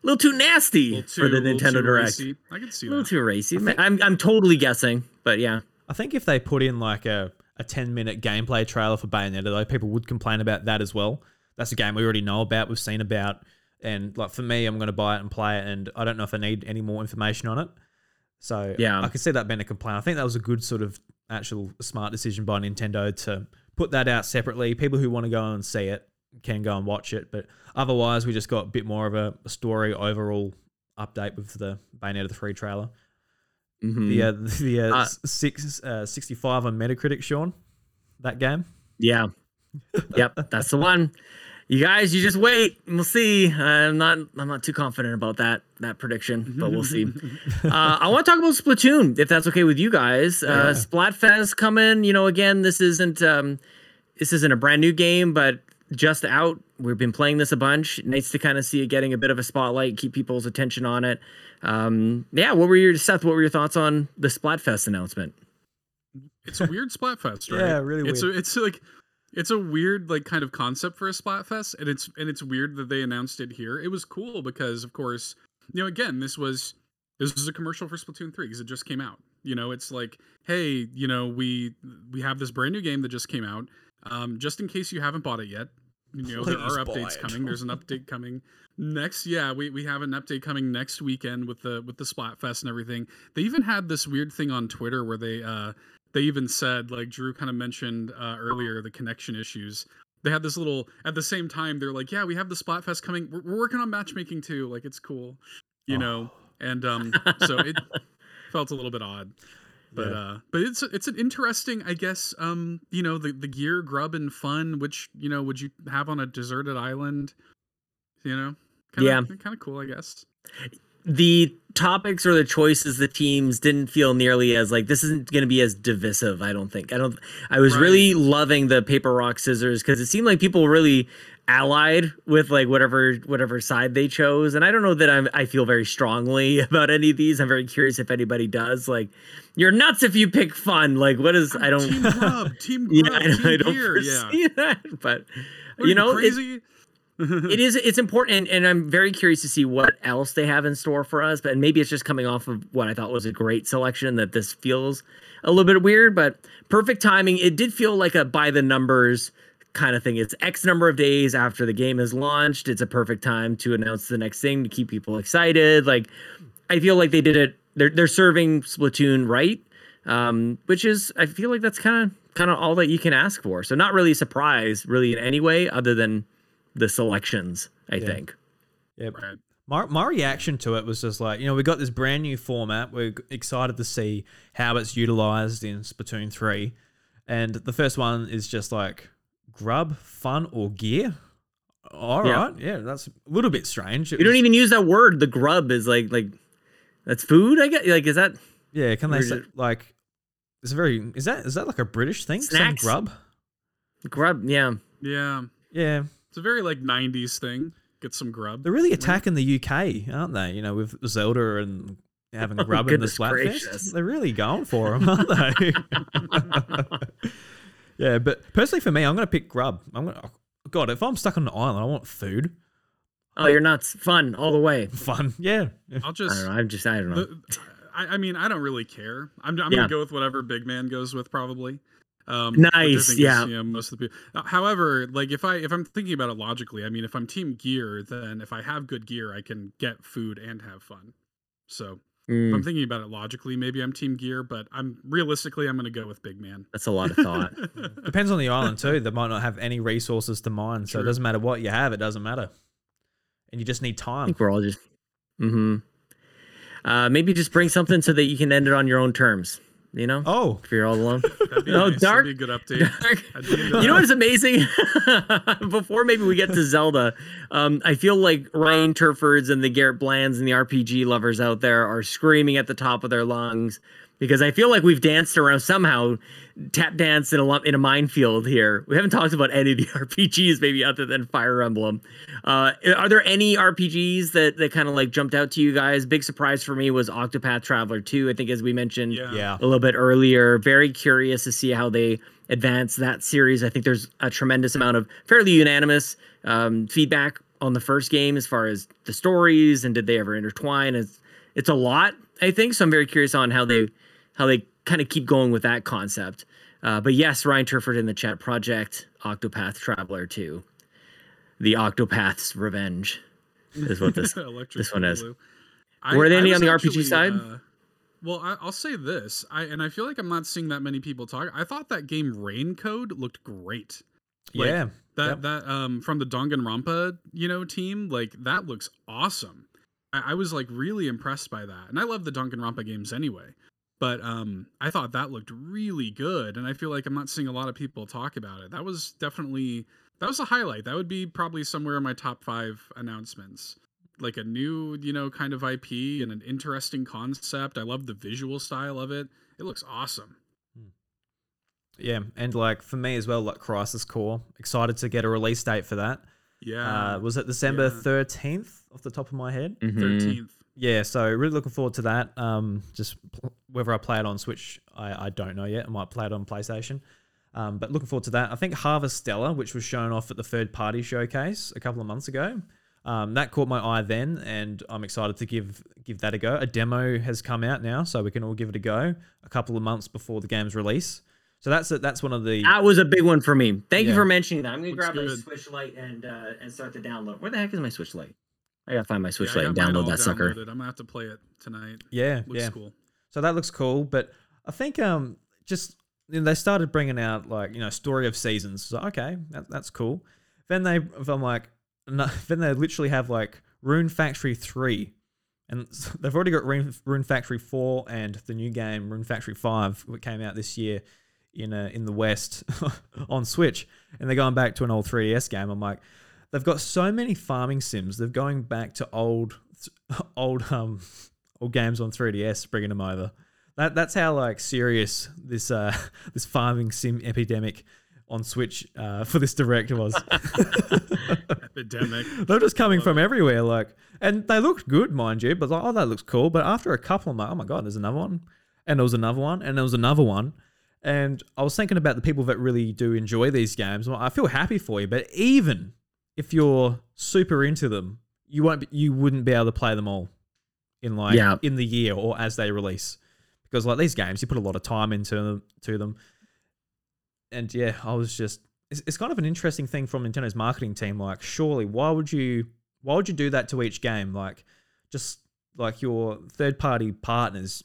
Speaker 1: little too nasty
Speaker 2: Little
Speaker 1: for the
Speaker 2: too- little
Speaker 1: Nintendo
Speaker 2: too
Speaker 1: Direct.
Speaker 2: racy. I can see
Speaker 1: A little
Speaker 2: that.
Speaker 1: too racy. I'm I'm totally guessing, but yeah.
Speaker 3: I think if they put in like a, a 10 minute gameplay trailer for Bayonetta, though, people would complain about that as well. That's a game we already know about, we've seen about. And like for me, I'm going to buy it and play it, and I don't know if I need any more information on it. So
Speaker 1: Yeah.
Speaker 3: I could see that being a complaint. I think that was a good sort of actual smart decision by Nintendo to put that out separately. People who want to go and see it can go and watch it, but otherwise, we just got a bit more of a, a story overall update with the Bayonetta 3 trailer.
Speaker 1: Mhm.
Speaker 3: The uh, the uh,
Speaker 1: Uh,
Speaker 3: six uh, 65 on Metacritic, Sean. That game.
Speaker 1: Yeah. yep, that's the one. You guys, you just wait. and We'll see. I'm not. I'm not too confident about that that prediction, but we'll see. uh, I want to talk about Splatoon, if that's okay with you guys. Uh,
Speaker 3: Yeah.
Speaker 1: Splatfest coming. You know, again, this isn't um, this isn't a brand new game, but just out. We've been playing this a bunch. Nice to kind of see it getting a bit of a spotlight, keep people's attention on it. Um, yeah, what were your Seth? What were your thoughts on the Splatfest announcement?
Speaker 2: It's a weird Splatfest, right?
Speaker 3: Yeah, really
Speaker 2: It's
Speaker 3: weird.
Speaker 2: a, it's like it's a weird like kind of concept for a Splatfest, and it's and it's weird that they announced it here. It was cool because, of course, you know, again, this was this was a commercial for Splatoon three because it just came out. You know, it's like, hey, you know, we we have this brand new game that just came out. Um, just in case you haven't bought it yet, you know, there are updates coming. There's an update coming next. Yeah, we, we have an update coming next weekend with the with the Splatfest and everything. They even had this weird thing on Twitter where they uh they even said like Drew kind of mentioned uh, earlier the connection issues. They had this little at the same time they're like, yeah, we have the Splatfest coming. We're, we're working on matchmaking too. Like it's cool, you know. And um, so it felt a little bit odd but
Speaker 3: Yeah.
Speaker 2: uh but it's it's an interesting i guess um you know the the gear grub and fun which you know would you have on a deserted island you know kinda,
Speaker 1: Yeah.
Speaker 2: kind of cool i guess
Speaker 1: the topics or the choices the teams didn't feel nearly as like this isn't going to be as divisive i don't think i don't i was
Speaker 2: Right.
Speaker 1: really loving the paper rock scissors because it seemed like people really allied with like whatever whatever side they chose. And i don't know that I'm, i feel very strongly about any of these. I'm very curious if anybody does. Like you're nuts if you pick fun. Like what is i don't
Speaker 2: team grub team
Speaker 1: yeah i,
Speaker 2: team
Speaker 1: I don't
Speaker 2: gear yeah.
Speaker 1: that but
Speaker 2: What
Speaker 1: you know it-
Speaker 2: crazy?
Speaker 1: it is it's important and, and i'm very curious to see what else they have in store for us but maybe it's just coming off of what i thought was a great selection that this feels a little bit weird but perfect timing. It did feel like a by the numbers kind of thing it's x number of days after the game is launched it's a perfect time to announce the next thing to keep people excited like i feel like they did it they're, they're serving splatoon right um, which is i feel like that's kind of kind of all that you can ask for so not really a surprise really in any way other than the selections i
Speaker 3: Yeah.
Speaker 1: think
Speaker 3: Yeah.
Speaker 2: right
Speaker 3: My, my reaction to it was just like, you know, we got this brand new format. We're excited to see how it's utilized in Splatoon 3. And the first one is just like grub, fun, or gear. All right.
Speaker 1: Yeah.
Speaker 3: Yeah, that's a little bit strange. It
Speaker 1: you don't even use that word the grub is like like that's food i get like is that
Speaker 3: Yeah, can they say, like, it's a very, is that is that like a British thing? Some grub?
Speaker 1: grub yeah
Speaker 2: yeah
Speaker 3: Yeah.
Speaker 2: it's a very like 90s thing get some grub
Speaker 3: They're really attacking the UK, aren't they? You know, with Zelda and having oh, grub in the
Speaker 1: goodness
Speaker 3: They're really going for them, aren't they? yeah, but personally for me, I'm going to pick grub. I'm going to, God, if I'm stuck on an island, I want food.
Speaker 1: oh you're nuts fun all the way
Speaker 3: Fun. Yeah.
Speaker 2: i'll
Speaker 1: i
Speaker 2: just
Speaker 1: don't know i'm just i don't know
Speaker 2: the, I, I mean i don't really care i'm, I'm
Speaker 1: Yeah.
Speaker 2: gonna go with whatever big man goes with probably um,
Speaker 1: Nice, yeah.
Speaker 2: Is, you know, most of the people. Uh, however, like if I if I'm thinking about it logically, I mean, if I'm team gear, then if I have good gear, I can get food and have fun. So If
Speaker 1: Mm,
Speaker 2: I'm thinking about it logically, maybe I'm Team Gear, but I'm realistically I'm going to go with Big Man.
Speaker 1: that's a lot of thought.
Speaker 3: Depends on the island too. They might not have any resources to mine, so it doesn't matter what you have. It doesn't matter, and you just need time.
Speaker 1: I
Speaker 3: time.
Speaker 1: think we're all just. Mm-hmm. Uh, maybe just bring something so that you can end it on your own terms. You know,
Speaker 3: Oh,
Speaker 1: if you're all alone.
Speaker 2: That'd be
Speaker 1: Oh,
Speaker 2: nice.
Speaker 1: dark-
Speaker 2: That'd be a good update. I'd be into
Speaker 1: you know
Speaker 2: that.
Speaker 1: what's amazing? Before maybe we get to Zelda, um, I feel like Ryan Turfords and the Garrett Blands and the RPG lovers out there are screaming at the top of their lungs because I feel like we've danced around somehow, tap dance in a lo- in a minefield here. We haven't talked about any of the RPGs, maybe other than Fire Emblem. Uh, are there any RPGs that that kind of like jumped out to you guys? Big surprise for me was Octopath Traveler 2. I think as we mentioned,
Speaker 2: Yeah.
Speaker 3: yeah.
Speaker 1: a little bit earlier. Very curious to see how they advance that series. I think there's a tremendous amount of fairly unanimous um, feedback on the first game as far as the stories and did they ever intertwine. It's it's a lot, I think. So I'm very curious on how they how they kind of keep going with that concept. Uh, but yes, Ryan Turford in the chat project Octopath Traveler 2. The Octopath's Revenge is what this this one is.
Speaker 2: Boogaloo.
Speaker 1: Were there any on the RPG side?
Speaker 2: uh, well, I, I'll say this, I and I feel like I'm not seeing that many people talk. I thought that game Rain Code looked great. Like,
Speaker 3: yeah.
Speaker 2: That
Speaker 3: Yep.
Speaker 2: that um from the Danganronpa, you know, team, like that looks awesome. I, I was like really impressed by that, and I love the Danganronpa games anyway. But um, I thought that looked really good, and I feel like I'm not seeing a lot of people talk about it. That was definitely that was a highlight. That would be probably somewhere in my top five announcements. Like a new, you know, kind of IP and an interesting concept. I love the visual style of it. It looks awesome.
Speaker 3: Yeah, and like for me as well, like Crisis Core, excited to get a release date for that.
Speaker 2: Yeah,
Speaker 3: Uh, was it December
Speaker 2: yeah.
Speaker 3: thirteenth off the top of my head?
Speaker 1: Mhm.
Speaker 2: 13th.
Speaker 3: Yeah, so really looking forward to that. Um, just whether I play it on Switch, I, I don't know yet. I might play it on PlayStation. Um, but looking forward to that. I think Harvestella, which was shown off at the third party showcase a couple of months ago, um, that caught my eye then, and I'm excited to give give that a go. A demo has come out now, so we can all give it a go. A couple of months before the game's release. So that's it. That's one of the
Speaker 1: That was a big one for me. Thank you for mentioning that. I'm gonna
Speaker 2: Looks
Speaker 1: grab my
Speaker 2: good.
Speaker 1: Switch Lite and uh, and start the download. Where the heck is my Switch Lite? I gotta find my Switch
Speaker 2: Yeah,
Speaker 1: Lite and download that sucker.
Speaker 2: downloaded. I'm gonna have to play it tonight.
Speaker 3: yeah,
Speaker 2: Looks
Speaker 3: yeah.
Speaker 2: cool.
Speaker 3: So that looks cool, but I think um just you know, they started bringing out like you know story of seasons. So okay, that, that's cool. Then they, if I'm like, no, then they literally have like Rune Factory three, and they've already got Rune, Rune Factory four and the new game Rune Factory five, which came out this year in uh, in the West on Switch, and they're going back to an old 3DS game. I'm like, they've got so many farming sims. They're going back to old old um old games on 3DS, bringing them over. That that's how like serious this uh this farming sim epidemic on Switch uh, for this direct was.
Speaker 2: Epidemic.
Speaker 3: They're just coming from everywhere, like, and they looked good, mind you. But like, oh, that looks cool. But after a couple of months, oh my god, there's another one, and there was another one, and there was another one, and I was thinking about the people that really do enjoy these games. Well, I feel happy for you, but even if you're super into them, you won't, be, you wouldn't be able to play them all in like
Speaker 1: Yeah.
Speaker 3: in the year or as they release, because like these games, you put a lot of time into them, to them, and yeah, I was just it's, it's kind of an interesting thing from Nintendo's marketing team. Like, surely, why would you why would you do that to each game? Like, just like your third party partners.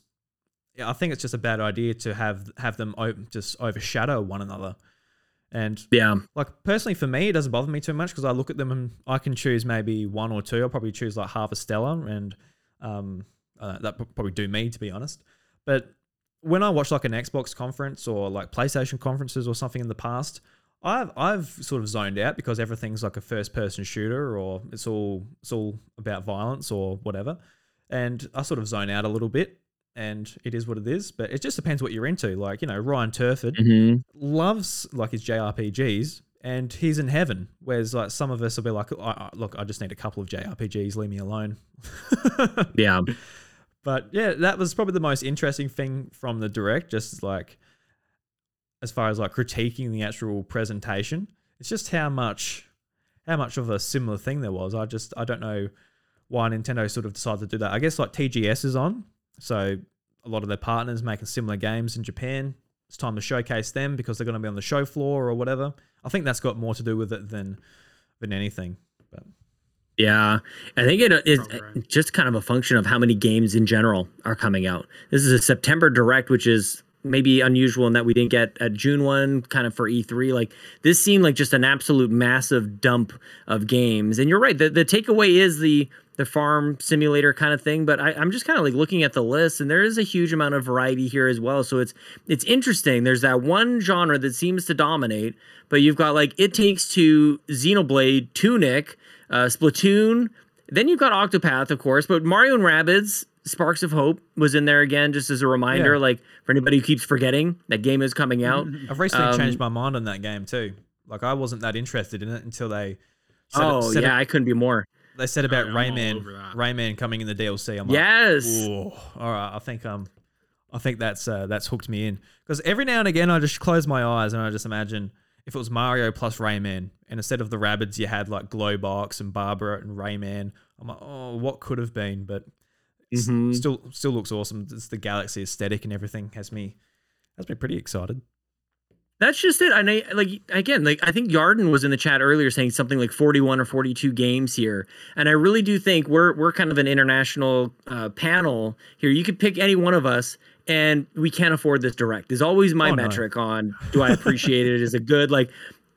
Speaker 3: Yeah, I think it's just a bad idea to have have them o- just overshadow one another. And
Speaker 1: Yeah.
Speaker 3: like personally, for me, it doesn't bother me too much because I look at them and I can choose maybe one or two. I'll probably choose like Harvestella, and um, uh, that probably do me to be honest. But when I watch like an Xbox conference or like PlayStation conferences or something in the past, I've I've sort of zoned out because everything's like a first person shooter or it's all it's all about violence or whatever, and I sort of zone out a little bit. And it is what it is, but it just depends what you're into. Like you know, Ryan Turford,
Speaker 1: hmm
Speaker 3: loves like his JRPGs and he's in heaven. Whereas like some of us will be like, look, I just need a couple of JRPGs, leave me alone.
Speaker 1: Yeah.
Speaker 3: but yeah, that was probably the most interesting thing from the direct, just like as far as like critiquing the actual presentation. It's just how much how much of a similar thing there was. I just I don't know why Nintendo sort of decided to do that. I guess like TGS is on, so a lot of their partners making similar games in Japan. It's time to showcase them because they're going to be on the show floor or whatever. I think that's got more to do with it than than anything. But
Speaker 1: Yeah, I think it is
Speaker 2: right.
Speaker 1: just kind of a function of how many games in general are coming out. This is a September direct, which is maybe unusual in that we didn't get a June one kind of for E3. Like this seemed like just an absolute massive dump of games. And you're right, the, the takeaway is the the farm simulator kind of thing. But I, I'm just kind of like looking at the list, and there is a huge amount of variety here as well. So it's it's interesting. There's that one genre that seems to dominate, but you've got like It Takes Two, Xenoblade, Tunic, uh, Splatoon. Then you've got Octopath, of course, but Mario and Rabbids, Sparks of Hope was in there again, just as a reminder.
Speaker 3: Yeah.
Speaker 1: Like for anybody who keeps forgetting, that game is coming out.
Speaker 3: I've recently
Speaker 1: Um,
Speaker 3: changed my mind on that game too. Like I wasn't that interested in it until they. Said
Speaker 1: oh
Speaker 3: said
Speaker 1: yeah, I couldn't be more.
Speaker 3: They said about
Speaker 2: yeah,
Speaker 3: Rayman. Rayman coming in the DLC. I'm like,
Speaker 1: Yes.
Speaker 3: Ooh, all right. I think um, I think that's uh, that's hooked me in because every now and again I just close my eyes and I just imagine if it was Mario plus Rayman, and instead of the rabbits you had like Globox and Barbara and Rayman. I'm like, oh, what could have been? But it's
Speaker 1: Mhm.
Speaker 3: still still looks awesome. It's the galaxy aesthetic and everything has me has me pretty excited.
Speaker 1: That's just it. And I like again, like I think Yarden was in the chat earlier saying something like 41 or 42 games here. And I really do think we're we're kind of an international uh, panel here. You could pick any one of us and we can't afford this direct. Is always my
Speaker 3: Oh, no.
Speaker 1: metric on do I appreciate it? Is it good? Like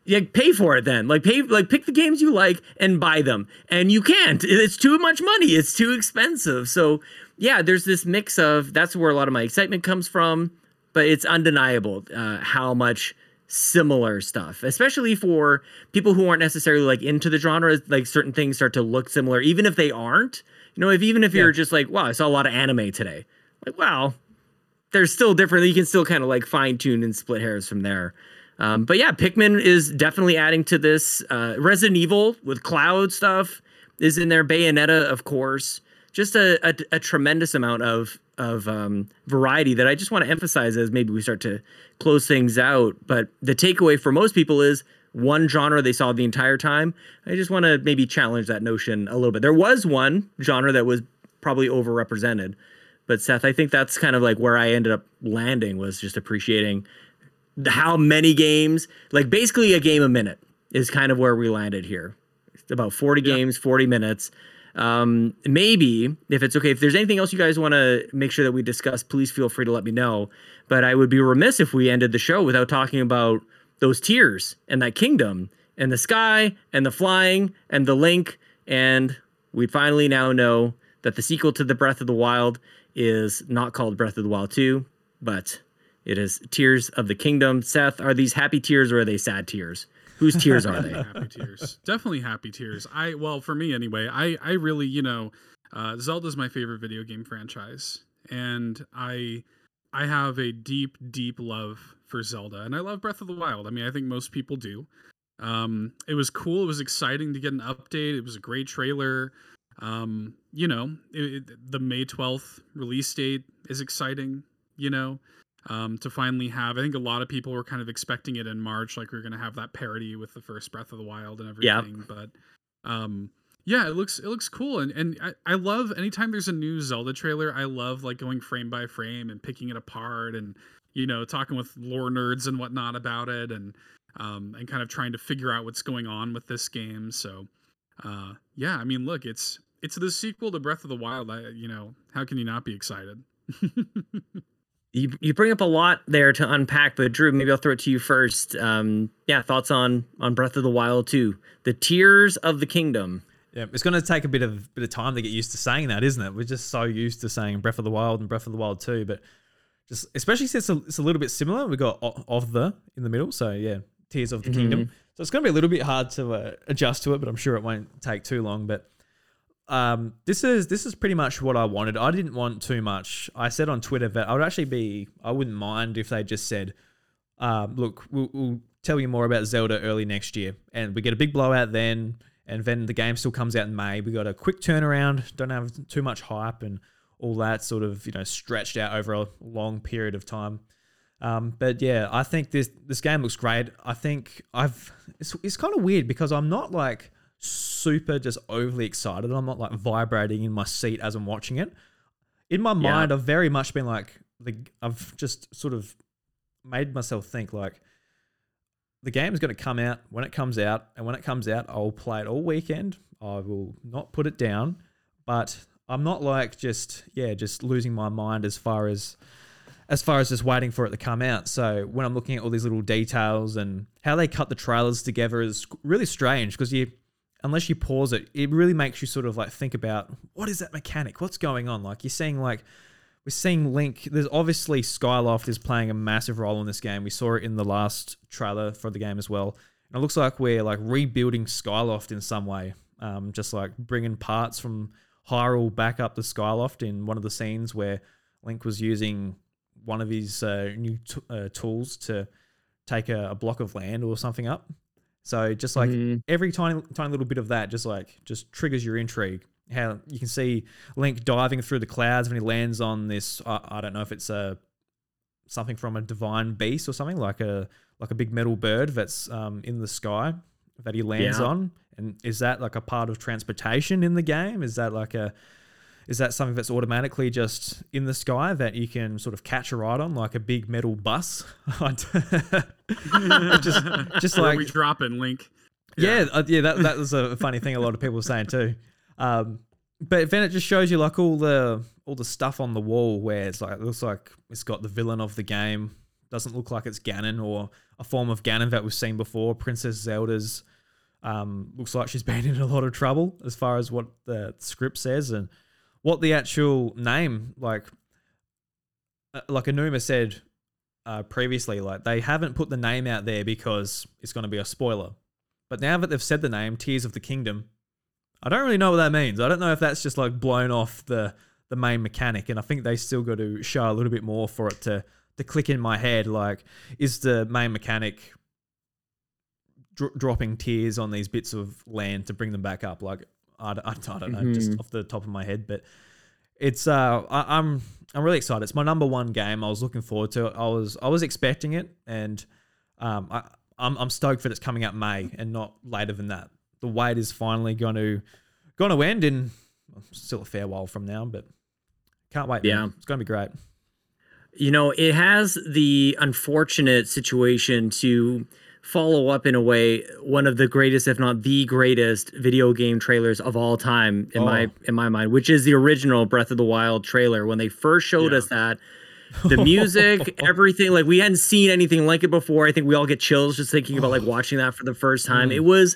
Speaker 1: yeah, pay for it then. Like pay like pick the games you like and buy them. And you can't. It's too much money. It's too expensive. So yeah, there's this mix of that's where a lot of my excitement comes from but it's undeniable uh, how much similar stuff, especially for people who aren't necessarily like into the genre. Like certain things start to look similar, even if they aren't. You know, if even if you're just like, wow, I saw a lot of anime today. Like, wow, they're still different. You can still kind of like fine tune and split hairs from there. Um, but yeah, Pikmin is definitely adding to this. Uh, Resident Evil with cloud stuff is in there. Bayonetta, of course. Just a, a, a tremendous amount of of um, variety that I just want to emphasize as maybe we start to close things out. But the takeaway for most people is one genre they saw the entire time. I just want to maybe challenge that notion a little bit. There was one genre that was probably overrepresented, but Seth, I think that's kind of like where I ended up landing was just appreciating how many games, like basically a game a minute, is kind of where we landed here. It's about 40 games, 40 minutes. Um, maybe if it's okay, if there's anything else you guys want to make sure that we discuss, please feel free to let me know. But I would be remiss if we ended the show without talking about those tears and that kingdom and the sky and the flying and the link. And we finally now know that the sequel to the Breath of the Wild is not called Breath of the Wild 2, but it is Tears of the Kingdom. Seth, are these happy tears or are they sad tears? Whose tears are they?
Speaker 2: happy tears. Definitely happy tears. I well for me anyway i i really you know uh zelda's my favorite video game franchise. And i i have a deep deep love for zelda. And i love breath of the wild. I mean i think most people do. Um it was cool. It was exciting to get an update. It was a great trailer. Um you know it, it- the may 12th release date is exciting you know um, to finally have. I think a lot of people were kind of expecting it in March, like we are going to have that parody with the first Breath of the Wild and everything. Yeah. But um, yeah, it looks it looks cool, and and I, I love anytime there's a new Zelda trailer. I love like going frame by frame and picking it apart, and you know talking with lore nerds and whatnot about it, and um, and kind of trying to figure out what's going on with this game. So uh, yeah, I mean, look, it's it's the sequel to Breath of the Wild. I, you know, how can you not be excited?
Speaker 1: you, you bring up a lot there to unpack, but Drew, maybe I'll throw it to you first. Um, yeah, thoughts on on Breath of the Wild 2, the Tears of the Kingdom.
Speaker 3: Yeah, it's going to take a bit of bit of time to get used to saying that, isn't it? We're just so used to saying Breath of the Wild and Breath of the Wild 2, but just especially since it's a, it's a little bit similar. We got of the in the middle, so yeah, Tears of the Kingdom. So it's going to be a little bit hard to uh, adjust to it, but I'm sure it won't take too long. But um, this is this is pretty much what I wanted. I didn't want too much. I said on Twitter that I would actually be I wouldn't mind if they just said, um, "Look, we'll, we'll tell you more about Zelda early next year," and we get a big blowout then, and then the game still comes out in May. We got a quick turnaround, don't have too much hype and all that sort of you know stretched out over a long period of time. Um, but yeah, I think this this game looks great. I think I've it's, it's kind of weird because I'm not like super just overly excited. I'm not like vibrating in my seat as I'm watching it. In my mind, I've very much been like the I've just sort of made myself think like the game is going to come out when it comes out, and when it comes out, I'll play it all weekend. I will not put it down, but I'm not like just yeah, just losing my mind as far as as far as just waiting for it to come out. So when I'm looking at all these little details and how they cut the trailers together is really strange because you unless you pause it, it really makes you sort of like think about what is that mechanic? What's going on? Like you're seeing like we're seeing Link. There's obviously Skyloft is playing a massive role in this game. We saw it in the last trailer for the game as well. And it looks like we're like rebuilding Skyloft in some way, um, just like bringing parts from Hyrule back up to Skyloft in one of the scenes where Link was using one of his uh, new t- uh, tools to take a, a, block of land or something up. So just like mm-hmm. every tiny tiny little bit of that, just like just triggers your intrigue how you can see Link diving through the clouds when he lands on this. I, I don't know if it's a something from a divine beast or something like a like a big metal bird that's um, in the sky that he lands yeah. on. And is that like a part of transportation in the game? Is that like a is that something that's automatically just in the sky that you can sort of catch a ride on, like a big metal bus?
Speaker 2: just, just like we dropping Link.
Speaker 3: Yeah, yeah, uh, yeah that that was a funny thing. A lot of people were saying too. Um, but then it just shows you like all the all the stuff on the wall where it's like it looks like it's got the villain of the game. Doesn't look like it's Ganon or a form of Ganon that we've seen before. Princess Zelda's um, looks like she's been in a lot of trouble as far as what the script says and what the actual name like. Uh, like Aonuma said uh, previously, like they haven't put the name out there because it's going to be a spoiler. But now that they've said the name, Tears of the Kingdom, I don't really know what that means. I don't know if that's just like blown off the the main mechanic, and I think they still got to show a little bit more for it to to click in my head. Like, is the main mechanic dr- dropping tears on these bits of land to bring them back up? Like, I, I, I don't know, mm-hmm. just off the top of my head, but it's uh, I, I'm I'm really excited. It's my number one game. I was looking forward to it. I was I was expecting it, and um, I I'm, I'm stoked that it's coming out May and not later than that the wait is finally going to going to end in still a fair while from now, but can't wait. Yeah, man. it's going to be great.
Speaker 1: You know, it has the unfortunate situation to follow up in a way one of the greatest if not the greatest video game trailers of all time in oh. my in my mind which is the original breath of the wild trailer when they first showed yeah. us that the music everything like we hadn't seen anything like it before i think we all get chills just thinking about like watching that for the first time mm. it was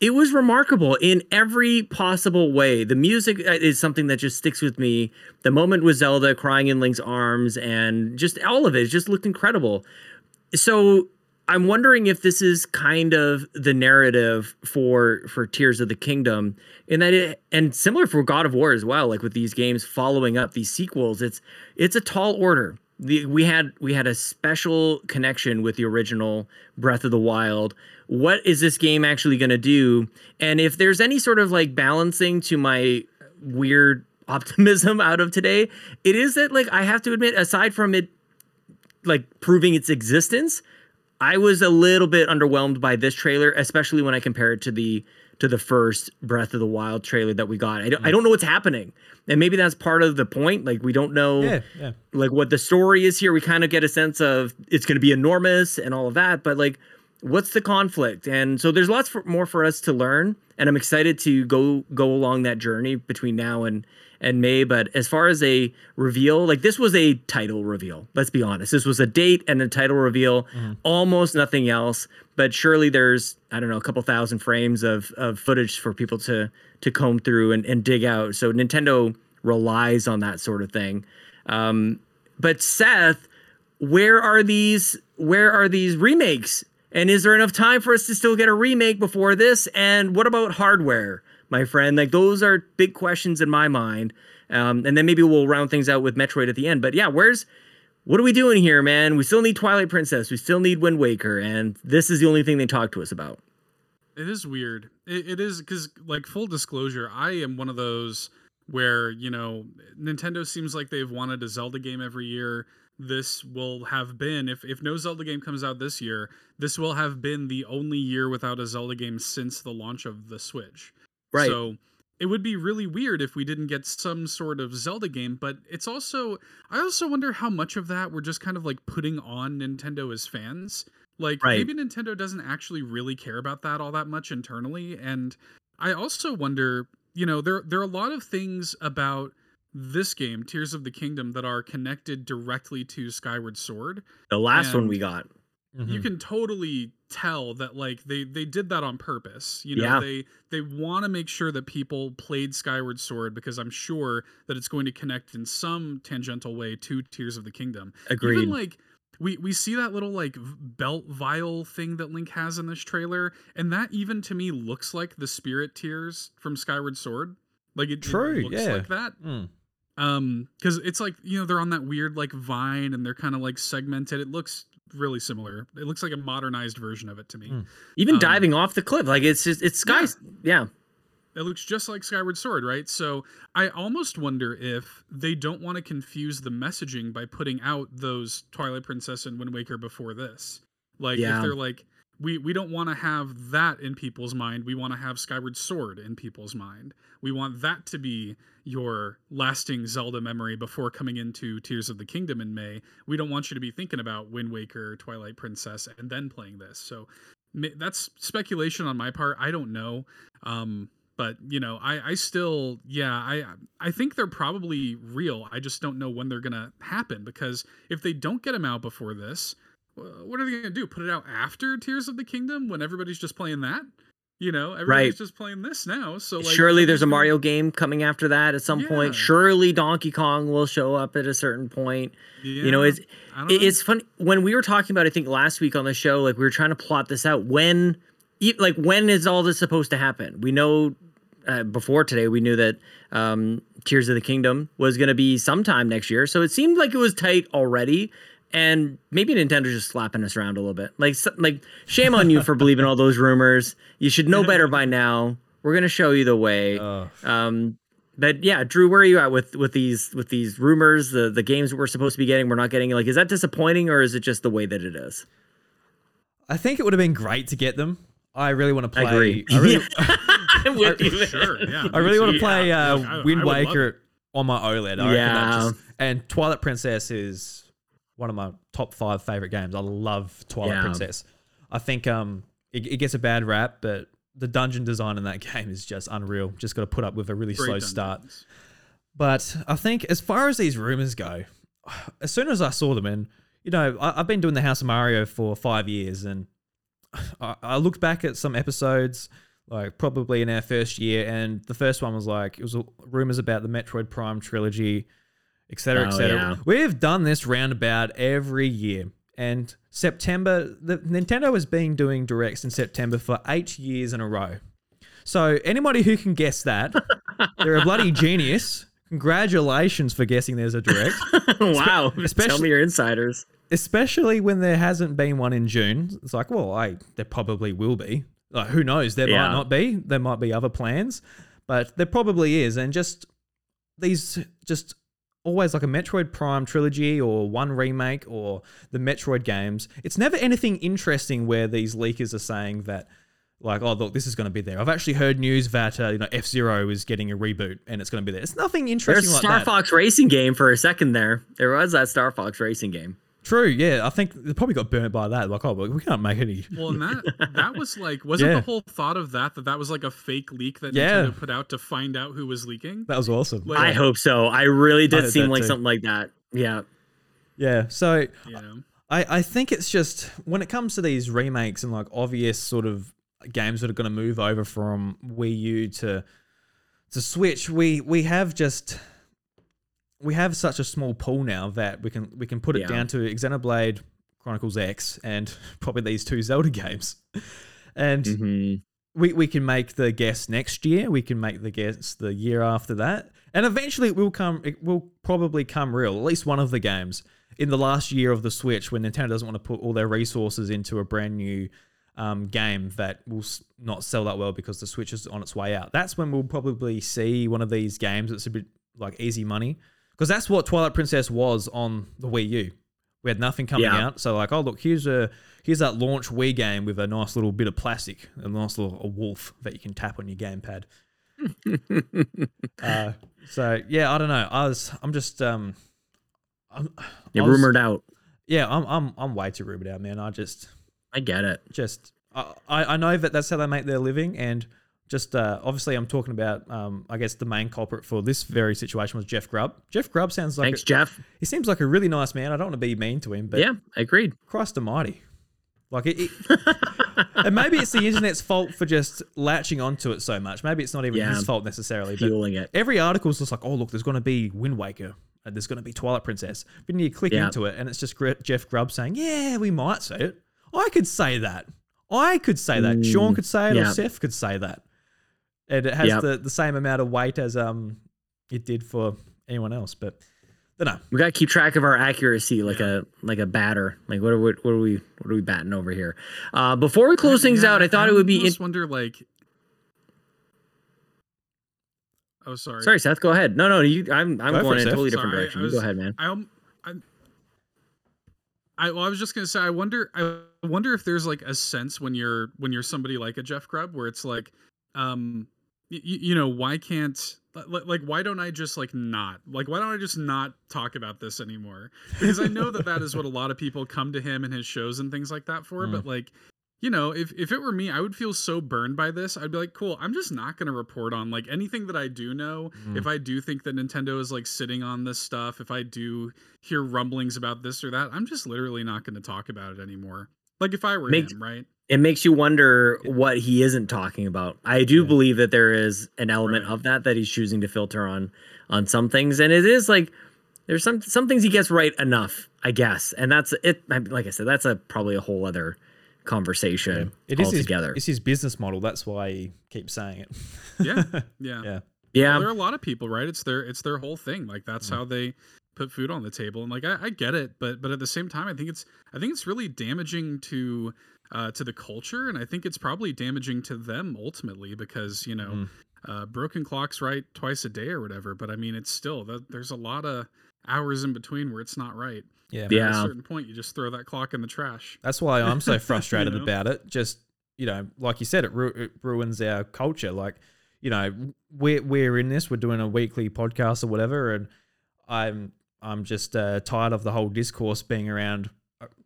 Speaker 1: it was remarkable in every possible way. The music uh, is something that just sticks with me. The moment with Zelda crying in Link's arms and just all of it just looked incredible. So I'm wondering if this is kind of the narrative for for Tears of the Kingdom, in that it and similar for God of War as well. Like with these games following up these sequels, it's it's a tall order the, we had we had a special connection with the original Breath of the Wild. What is this game actually going to do? And if there's any sort of like balancing to my weird optimism out of today, it is that like I have to admit, aside from it like proving its existence, I was a little bit underwhelmed by this trailer, especially when I compare it to the to the first Breath of the Wild trailer that we got. I don't, mm. I don't know what's happening. And maybe that's part of the point. Like we don't know yeah, yeah. like what the story is here. We kind of get a sense of it's going to be enormous and all of that, but like what's the conflict? And so there's lots for, more for us to learn and I'm excited to go go along that journey between now and and May. But as far as a reveal, like this was a title reveal. Let's be honest. This was a date and a title reveal. Mm-hmm. Almost nothing else. But surely there's I don't know a couple thousand frames of of footage for people to to comb through and, and dig out. So Nintendo relies on that sort of thing. Um, but Seth, where are these? Where are these remakes? And is there enough time for us to still get a remake before this? And what about hardware? My friend? Like those are big questions in my mind. Um, and then maybe we'll round things out with Metroid at the end. But yeah, where's what are we doing here, man? We still need Twilight Princess. We still need Wind Waker, and this is the only thing they talk to us about.
Speaker 2: It is weird. it, it is because, like, full disclosure, I am one of those where you know Nintendo seems like they've wanted a Zelda game every year. This will have been if if no Zelda game comes out this year, this will have been the only year without a Zelda game since the launch of the Switch.
Speaker 1: Right.
Speaker 2: So it would be really weird if we didn't get some sort of Zelda game, but it's also I also wonder how much of that we're just kind of like putting on Nintendo as fans Like
Speaker 1: Right.
Speaker 2: maybe Nintendo doesn't actually really care about that all that much internally. And I also wonder, you know, there there are a lot of things about this game, Tears of the Kingdom, that are connected directly to Skyward Sword.
Speaker 1: The last one we got.
Speaker 2: You
Speaker 3: Mhm.
Speaker 2: can totally tell that like they they did that on purpose. You know,
Speaker 1: Yeah.
Speaker 2: they they want to make sure that people played Skyward Sword because I'm sure that it's going to connect in some tangential way to Tears of the Kingdom.
Speaker 1: Agreed.
Speaker 2: Even like we we see that little like belt vial thing that Link has in this trailer, and that even to me looks like the spirit tears from Skyward Sword. Like it, it
Speaker 3: True,
Speaker 2: looks
Speaker 3: yeah.
Speaker 2: like that.
Speaker 3: Mm.
Speaker 2: Um, because it's like you know they're on that weird like vine and they're kind of like segmented. It looks really similar. It looks like a modernized version of it to me.
Speaker 3: Mm.
Speaker 1: Even
Speaker 2: um,
Speaker 1: diving off the cliff, like it's just it's sky. Yeah.
Speaker 2: It looks just like Skyward Sword, right? So I almost wonder if they don't want to confuse the messaging by putting out those Twilight Princess and Wind Waker before this. Like
Speaker 1: Yeah.
Speaker 2: if they're like, we we don't want to have that in people's mind. We want to have Skyward Sword in people's mind. We want that to be your lasting Zelda memory before coming into Tears of the Kingdom in May. We don't want you to be thinking about Wind Waker, Twilight Princess, and then playing this. So that's speculation on my part. I don't know. Um, but you know, I, I still, yeah, I, I think they're probably real. I just don't know when they're gonna happen because if they don't get them out before this, what are they gonna do? Put it out after Tears of the Kingdom when everybody's just playing that? You know, everybody's
Speaker 1: Right.
Speaker 2: just playing this now. So like,
Speaker 1: Surely there's a Mario game coming after that at some point. Surely Donkey Kong will show up at a certain point. you know,
Speaker 2: Yeah,
Speaker 1: it's it-
Speaker 2: know.
Speaker 1: it's funny when we were talking about. I think last week on the show, like we were trying to plot this out. When, like, when is all this supposed to happen? We know uh, before today, we knew that um, Tears of the Kingdom was going to be sometime next year. So it seemed like it was tight already. And maybe Nintendo's just slapping us around a little bit. Like, like shame on you for believing all those rumors. You should know better by now. We're gonna show you the way.
Speaker 3: Ugh.
Speaker 1: Um, but yeah, Drew, where are you at with with these with these rumors? The the games that we're supposed to be getting, we're not getting. Like, is that disappointing or is it just the way that it is?
Speaker 3: I think it would have been great to get them. I really want to
Speaker 1: I
Speaker 3: play.
Speaker 1: agree.
Speaker 3: I really,
Speaker 1: I'm with you,
Speaker 2: sure, yeah.
Speaker 3: I really want to play uh,
Speaker 2: Look, I- I
Speaker 3: Wind Waker on my OLED. I
Speaker 1: Yeah.
Speaker 3: just- and Twilight Princess is one of my top five favorite games. I love Twilight
Speaker 1: Yeah.
Speaker 3: Princess. I think um it, it gets a bad rap, but the dungeon design in that game is just unreal. Just got to put up with a really
Speaker 2: Great
Speaker 3: slow start. But I think as far as these rumors go, as soon as I saw them, and you know, I, I've been doing the House of Mario for five years, and I, I looked back at some episodes, like probably in our first year, and the first one was like it was rumors about the Metroid Prime trilogy, etc.,
Speaker 1: Oh,
Speaker 3: etc.
Speaker 1: yeah.
Speaker 3: We've done this roundabout every year, and September, the Nintendo has been doing directs in September for eight years in a row. So anybody who can guess that, they're a bloody genius. Congratulations for guessing there's a direct,
Speaker 1: wow, tell
Speaker 3: especially-
Speaker 1: me your insiders.
Speaker 3: especially when there hasn't been one in June. It's like, well, I there probably will be. Like, who knows? There
Speaker 1: Yeah.
Speaker 3: might not be. There might be other plans, but there probably is. And just these, just always like a Metroid Prime trilogy or one remake or the Metroid games. It's never anything interesting where these leakers are saying that. Like, oh look, this is going to be there. I've actually heard news that uh, you know F Zero is getting a reboot and it's going to be there. It's nothing interesting
Speaker 1: There's a Star. Fox racing game for a second there. There was that Star Fox racing game.
Speaker 3: True, yeah. I think they probably got burnt by that. Like, oh, we can't make any.
Speaker 2: Well, and that that was like, wasn't
Speaker 3: Yeah.
Speaker 2: the whole thought of that that that was like a fake leak that
Speaker 3: Yeah.
Speaker 2: Nintendo put out to find out who was leaking?
Speaker 3: That was awesome.
Speaker 2: Like-
Speaker 1: I hope so. I really did
Speaker 3: heard
Speaker 1: seem like
Speaker 3: too.
Speaker 1: something like that. Yeah.
Speaker 3: Yeah. So
Speaker 2: You know,
Speaker 3: I, I think it's just when it comes to these remakes and like obvious sort of games that are going to move over from Wii U to to Switch, we we have just we have such a small pool now that we can we can put it
Speaker 1: Yeah.
Speaker 3: down to Xenoblade Chronicles X and probably these two Zelda games. And
Speaker 1: hmm
Speaker 3: we, we can make the guess next year. We can make the guess the year after that, and eventually it will come. It will probably come real. At least one of the games in the last year of the Switch, when Nintendo doesn't want to put all their resources into a brand new um, game that will not sell that well because the Switch is on its way out. That's when we'll probably see one of these games that's a bit like easy money, because that's what Twilight Princess was on the Wii U. We had nothing coming
Speaker 1: Yeah.
Speaker 3: out, so like, oh look, here's a here's that launch Wii game with a nice little bit of plastic, a nice little a wolf that you can tap on your gamepad. uh, so yeah, I don't know. I was I'm just um, I'm, you're was-
Speaker 1: rumored out.
Speaker 3: Yeah, I'm I'm I'm way too rumored out, man. I just
Speaker 1: I get it.
Speaker 3: just I, I I know that that's how they make their living and just uh, obviously I'm talking about um, I guess the main culprit for this very situation was Jeff Grubb. Jeff Grubb sounds like
Speaker 1: Thanks,
Speaker 3: a-
Speaker 1: Jeff.
Speaker 3: he seems like a really nice man. I don't want to be mean to him, but
Speaker 1: yeah, agreed.
Speaker 3: Christ Almighty, like it, it and maybe it's the internet's fault for just latching onto it so much. Maybe it's not even
Speaker 1: Yeah.
Speaker 3: his fault necessarily, but
Speaker 1: Fueling it.
Speaker 3: every article's just like, oh look, there's going to be Wind Waker. And there's going to be Twilight Princess. But then you click
Speaker 1: Yeah.
Speaker 3: into it, and it's just Jeff Grubb saying, "Yeah, we might say it. I could say that. I could say that. Sean could say it, or
Speaker 1: Mm.
Speaker 3: Seth could say that." And it has
Speaker 1: Yep.
Speaker 3: the, the same amount of weight as um it did for anyone else. But I.
Speaker 1: We got to keep track of our accuracy, like a like a batter. Like what are we, what are we what are we batting over here? Uh, before we close things
Speaker 2: Yeah,
Speaker 1: out, I thought it would be. In-
Speaker 2: almost wonder like. Oh, sorry.
Speaker 1: Sorry, Seth. Go ahead. No, no, you. I'm I'm
Speaker 3: Go
Speaker 1: going
Speaker 3: it,
Speaker 1: in a totally different
Speaker 2: Sorry, I
Speaker 1: direction. You
Speaker 2: was-
Speaker 1: go ahead, man.
Speaker 2: I, um, I, I, well, I was just gonna say, I wonder, I wonder if there's like a sense when you're when you're somebody like a Jeff Grubb, where it's like, um, y- you know, why can't like why don't I just like not like why don't I just not talk about this anymore? Because I know that that is what a lot of people come to him and his shows and things like that for.
Speaker 3: Mm.
Speaker 2: But like, you know, if if it were me, I would feel so burned by this. I'd be like, cool, I'm just not going to report on like anything that I do know.
Speaker 3: Mm.
Speaker 2: If I do think that Nintendo is like sitting on this stuff, if I do hear rumblings about this or that, I'm just literally not going to talk about it anymore. Like if I were him, right?
Speaker 1: It makes you wonder what he isn't talking about. I do
Speaker 3: Yeah.
Speaker 1: believe that there is an element
Speaker 2: Right.
Speaker 1: of that that he's choosing to filter on on some things, and it is like there's some some things he gets right enough, I guess, and that's it. Like I said, that's a probably a whole other conversation
Speaker 3: It is his,
Speaker 1: altogether.
Speaker 3: it's his business model. That's why he keeps saying it.
Speaker 2: Yeah, yeah.
Speaker 3: Yeah.
Speaker 2: Well,
Speaker 1: yeah,
Speaker 2: there are a lot of people, right? It's their it's their whole thing. Like that's how they put food on the table. And like I, I get it, but but at the same time, I think it's I think it's really damaging to uh, to the culture, and I think it's probably damaging to them ultimately because you know
Speaker 3: Mm.
Speaker 2: uh, broken clocks right twice a day or whatever. But I mean, it's still that there's a lot of hours in between where it's not right.
Speaker 3: Yeah. yeah.
Speaker 2: At
Speaker 1: Yeah.
Speaker 2: a certain point, you just throw that clock in the trash.
Speaker 3: That's why I'm so frustrated
Speaker 2: know?
Speaker 3: about it. Just you know, like you said, it, ru- it ruins our culture. Like you know, we're we're in this. We're doing a weekly podcast or whatever, and I'm I'm just uh, tired of the whole discourse being around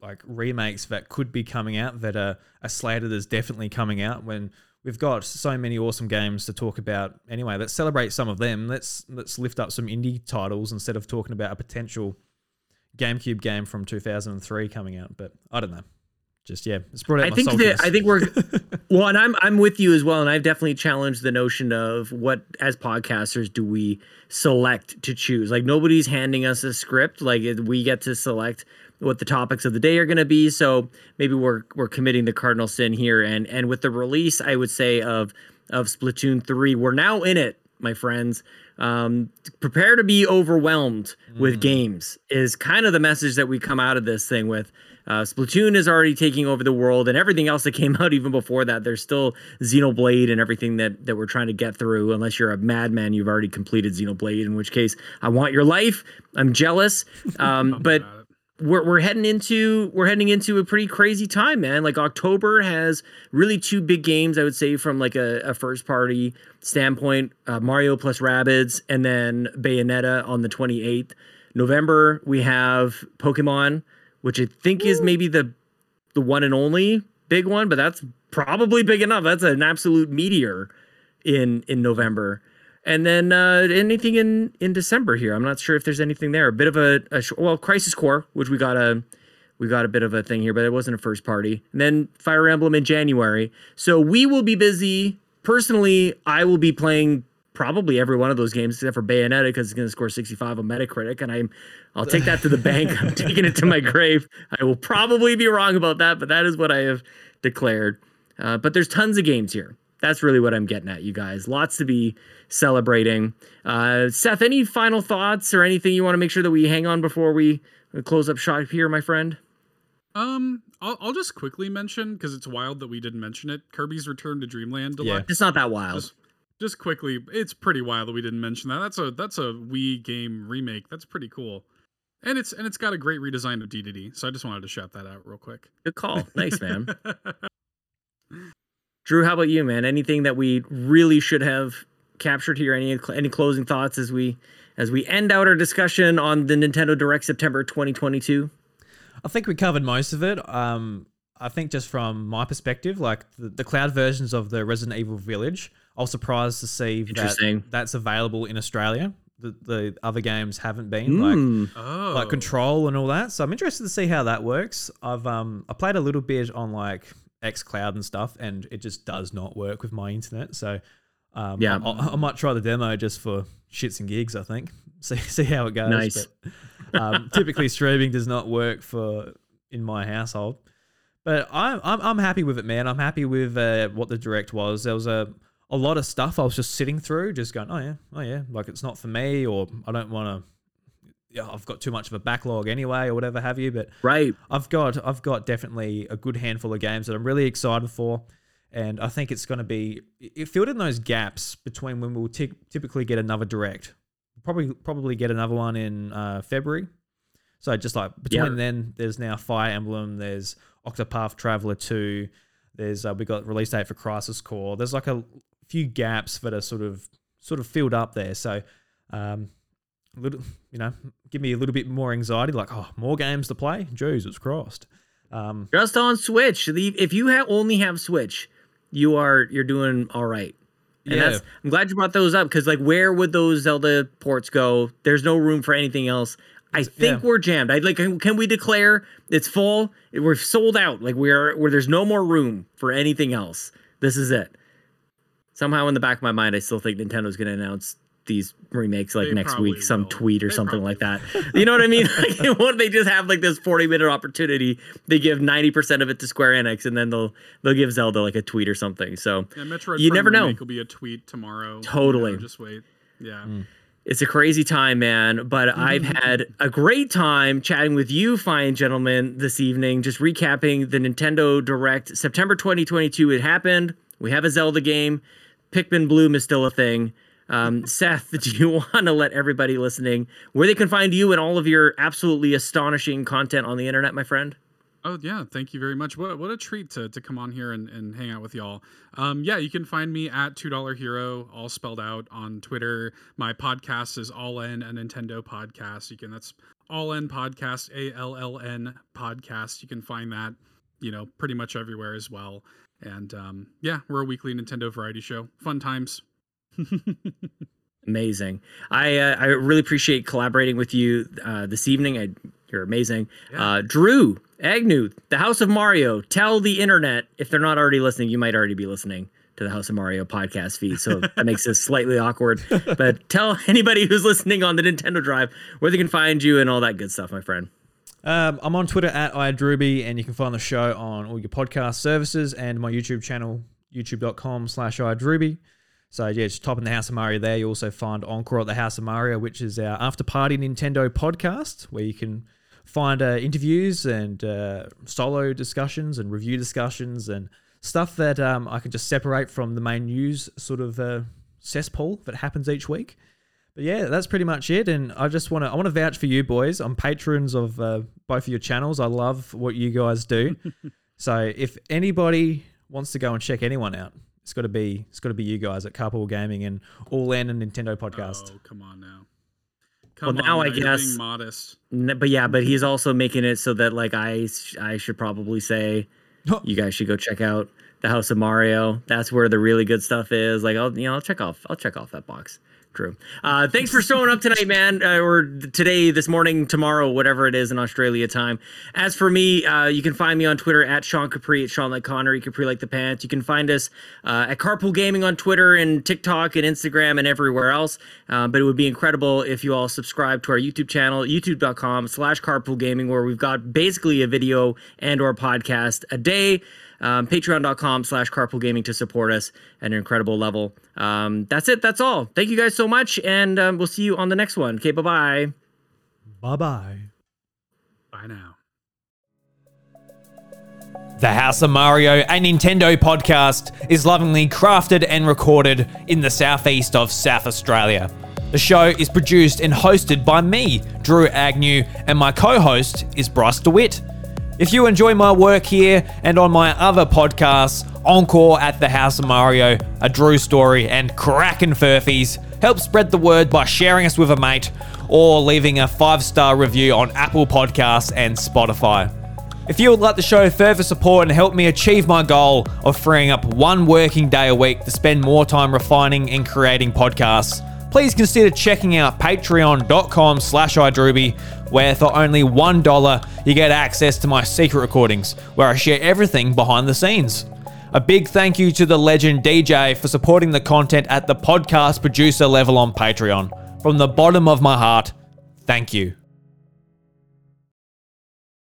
Speaker 3: like remakes that could be coming out that are, are slated as definitely coming out when we've got so many awesome games to talk about anyway let's celebrate some of them let's let's lift up some indie titles instead of talking about a potential GameCube game from 2003 coming out but I don't know just yeah it's brought out
Speaker 1: I think that I think we're well, and I'm I'm with you as well, and I've definitely challenged the notion of what as podcasters do we select to choose. Like nobody's handing us a script. Like we get to select what the topics of the day are going to be. So maybe we're we're committing the cardinal sin here, and and with the release, I would say of of Splatoon three, we're now in it, my friends. Um, prepare to be overwhelmed with games is kind of the message that we come out of this thing with. Uh, Splatoon is already taking over the world, and everything else that came out even before that. There's still Xenoblade and everything that that we're trying to get through. Unless you're a madman, you've already completed Xenoblade. In which case, I want your life. I'm jealous. Um, but. We're we're heading into we're heading into a pretty crazy time, man. Like October has really two big games, I would say, from like a, a first party standpoint: uh, Mario plus Rabbids, and then Bayonetta on the 28th. November we have Pokemon, which I think is maybe the the one and only big one, but that's probably big enough. That's an absolute meteor in in November. And then uh, anything in in December here. I'm not sure if there's anything there. A bit of a, a sh- well, Crisis Core, which we got a we got a bit of a thing here, but it wasn't a first party. And then Fire Emblem in January. So we will be busy. Personally, I will be playing probably every one of those games except for Bayonetta because it's going to score 65 on Metacritic, and I'm I'll take that to the bank. I'm taking it to my grave. I will probably be wrong about that, but that is what I have declared. Uh, but there's tons of games here. That's really what I'm getting at, you guys. Lots to be celebrating. Uh, Seth, any final thoughts or anything you want to make sure that we hang on before we close up shop here, my friend?
Speaker 2: Um, I'll, I'll just quickly mention because it's wild that we didn't mention it. Kirby's Return to Dreamland Deluxe.
Speaker 1: Yeah, It's not that wild.
Speaker 2: Just, just quickly, it's pretty wild that we didn't mention that. That's a that's a Wii game remake. That's pretty cool, and it's and it's got a great redesign of DDD. So I just wanted to shout that out real quick.
Speaker 1: Good call. Nice, man. Drew, how about you, man? Anything that we really should have captured here? Any any closing thoughts as we as we end out our discussion on the Nintendo Direct September 2022?
Speaker 3: I think we covered most of it. Um, I think just from my perspective, like the, the cloud versions of the Resident Evil Village, I was surprised to see that that's available in Australia. The, the other games haven't been like
Speaker 1: Mm.
Speaker 2: Oh,
Speaker 3: like control and all that. So I'm interested to see how that works. I've um I played a little bit on like X Cloud and stuff, and it just does not work with my internet. So um,
Speaker 1: Yeah.
Speaker 3: I, I, I might try the demo just for shits and gigs. I think see see how it goes.
Speaker 1: Nice.
Speaker 3: But, um, typically, streaming does not work for in my household. But I'm I'm, I'm happy with it, man. I'm happy with uh, what the direct was. There was a a lot of stuff I was just sitting through, just going, oh yeah, oh yeah, like it's not for me, or I don't want to. Yeah, I've got too much of a backlog anyway, or whatever have you. But
Speaker 1: Right.
Speaker 3: I've got I've got definitely a good handful of games that I'm really excited for, and I think it's going to be it filled in those gaps between when we'll ty- typically get another direct. Probably probably get another one in uh, February. So just like between then, there's now Fire Emblem, there's Octopath Traveler two, there's uh, we got release date for Crisis Core. There's like a few gaps that are sort of sort of filled up there. So. Um, a little, you know, give me a little bit more anxiety. Like, oh, more games to play. It's crossed. Um,
Speaker 1: Just on Switch. If you ha- only have Switch, you are you're doing all right. And
Speaker 3: Yeah.
Speaker 1: that's I'm glad you brought those up because like where would those Zelda ports go? There's no room for anything else. I think
Speaker 3: yeah.
Speaker 1: we're jammed. I like can can we declare it's full? We're sold out. Like we're where there's no more room for anything else. This is it. Somehow in the back of my mind, I still think Nintendo's going to announce these remakes like
Speaker 2: They
Speaker 1: next week, some
Speaker 2: will.
Speaker 1: tweet or
Speaker 2: They
Speaker 1: something like that. You know what I mean? Like, what they just have like this 40 minute opportunity? They give 90% of it to Square Enix and then they'll they'll give Zelda like a tweet or something. So
Speaker 2: yeah, Metroid
Speaker 1: you
Speaker 2: Prime
Speaker 1: never know.
Speaker 2: remake Will be a tweet tomorrow. you know,
Speaker 1: Totally.
Speaker 2: just wait. Yeah. Hmm.
Speaker 1: It's a crazy time, man. But I've had a great time chatting with you, fine gentlemen, this evening. Just recapping the Nintendo Direct. September 2022, it happened. We have a Zelda game. Pikmin Bloom is still a thing. Um, Seth, do you want to let everybody listening where they can find you and all of your absolutely astonishing content on the internet, my friend?
Speaker 2: Oh yeah, thank you very much. What what a treat to, to come on here and, and hang out with y'all. Um, yeah, you can find me at two dollar hero, all spelled out on Twitter. My podcast is All N a Nintendo podcast. You can that's All N podcast, A L L N podcast. You can find that, you know, pretty much everywhere as well. And um, yeah, we're a weekly Nintendo variety show. Fun times.
Speaker 1: Amazing. I uh, I really appreciate collaborating with you uh, this evening. I, you're amazing.
Speaker 2: Yeah.
Speaker 1: Uh, Drew Agnew, the House of Mario. Tell the internet if they're not already listening. You might already be listening to the House of Mario podcast feed, so that makes this slightly awkward. But tell anybody who's listening on the Nintendo Drive where they can find you and all that good stuff, my friend.
Speaker 3: um, I'm on Twitter at iDrewby, and you can find the show on all your podcast services and my YouTube channel, youtube.com slash iDrewby. So yeah, just type in the House of Mario there. You also find Encore at the House of Mario, which is our after party Nintendo podcast, where you can find uh, interviews and uh, solo discussions and review discussions and stuff that um, I can just separate from the main news sort of uh, cesspool that happens each week. But yeah, that's pretty much it. And I just want to I want to vouch for you boys. I'm patrons of uh, both of your channels. I love what you guys do. so if anybody wants to go and check anyone out, it's got to be it's got to be you guys at Carpool Gaming and All N and Nintendo Podcast.
Speaker 2: Oh, come on now.
Speaker 1: Well,
Speaker 2: Come
Speaker 1: now
Speaker 2: on,
Speaker 1: I guess-
Speaker 2: being modest.
Speaker 1: N- But yeah, but he's also making it so that like I sh- I should probably say you guys should go check out the House of Mario. That's where the really good stuff is. Like I'll you know I'll check off I'll check off that box. True. Uh, thanks for showing up tonight, man, uh, or today, this morning, tomorrow, whatever it is in Australia time. As for me, uh, you can find me on Twitter at Sean Capri, at Sean like Connery, Capri like the pants. You can find us uh, at Carpool Gaming on Twitter and TikTok and Instagram and everywhere else. Uh, but it would be incredible if you all subscribe to our YouTube channel, youtube.com slash carpool gaming, where we've got basically a video and or podcast a day um, patreon.com slash carpool gaming to support us at an incredible level um, that's it that's all thank you guys so much and um, we'll see you on the next one okay bye-bye
Speaker 3: Bye bye.
Speaker 2: Bye now.
Speaker 4: The House of Mario, a Nintendo podcast, is lovingly crafted and recorded in the southeast of South Australia. The show is produced and hosted by me, Drew Agnew, and my co host is Bryce DeWitt. If you enjoy my work here and on my other podcasts, Encore at the House of Mario, A Drew Story, and Crackin' Furphys, help spread the word by sharing us with a mate or leaving a five star review on Apple Podcasts and Spotify.
Speaker 3: If you would like to show further support and help me achieve my goal of freeing up one working day a week to spend more time refining and creating podcasts, please consider checking out patreon.com slash idrewby, where for only $1 you get access to my secret recordings, where I share everything behind the scenes. A big thank you to the legend Deejaayy for supporting the content at the podcast producer level on Patreon. From the bottom of my heart, thank you.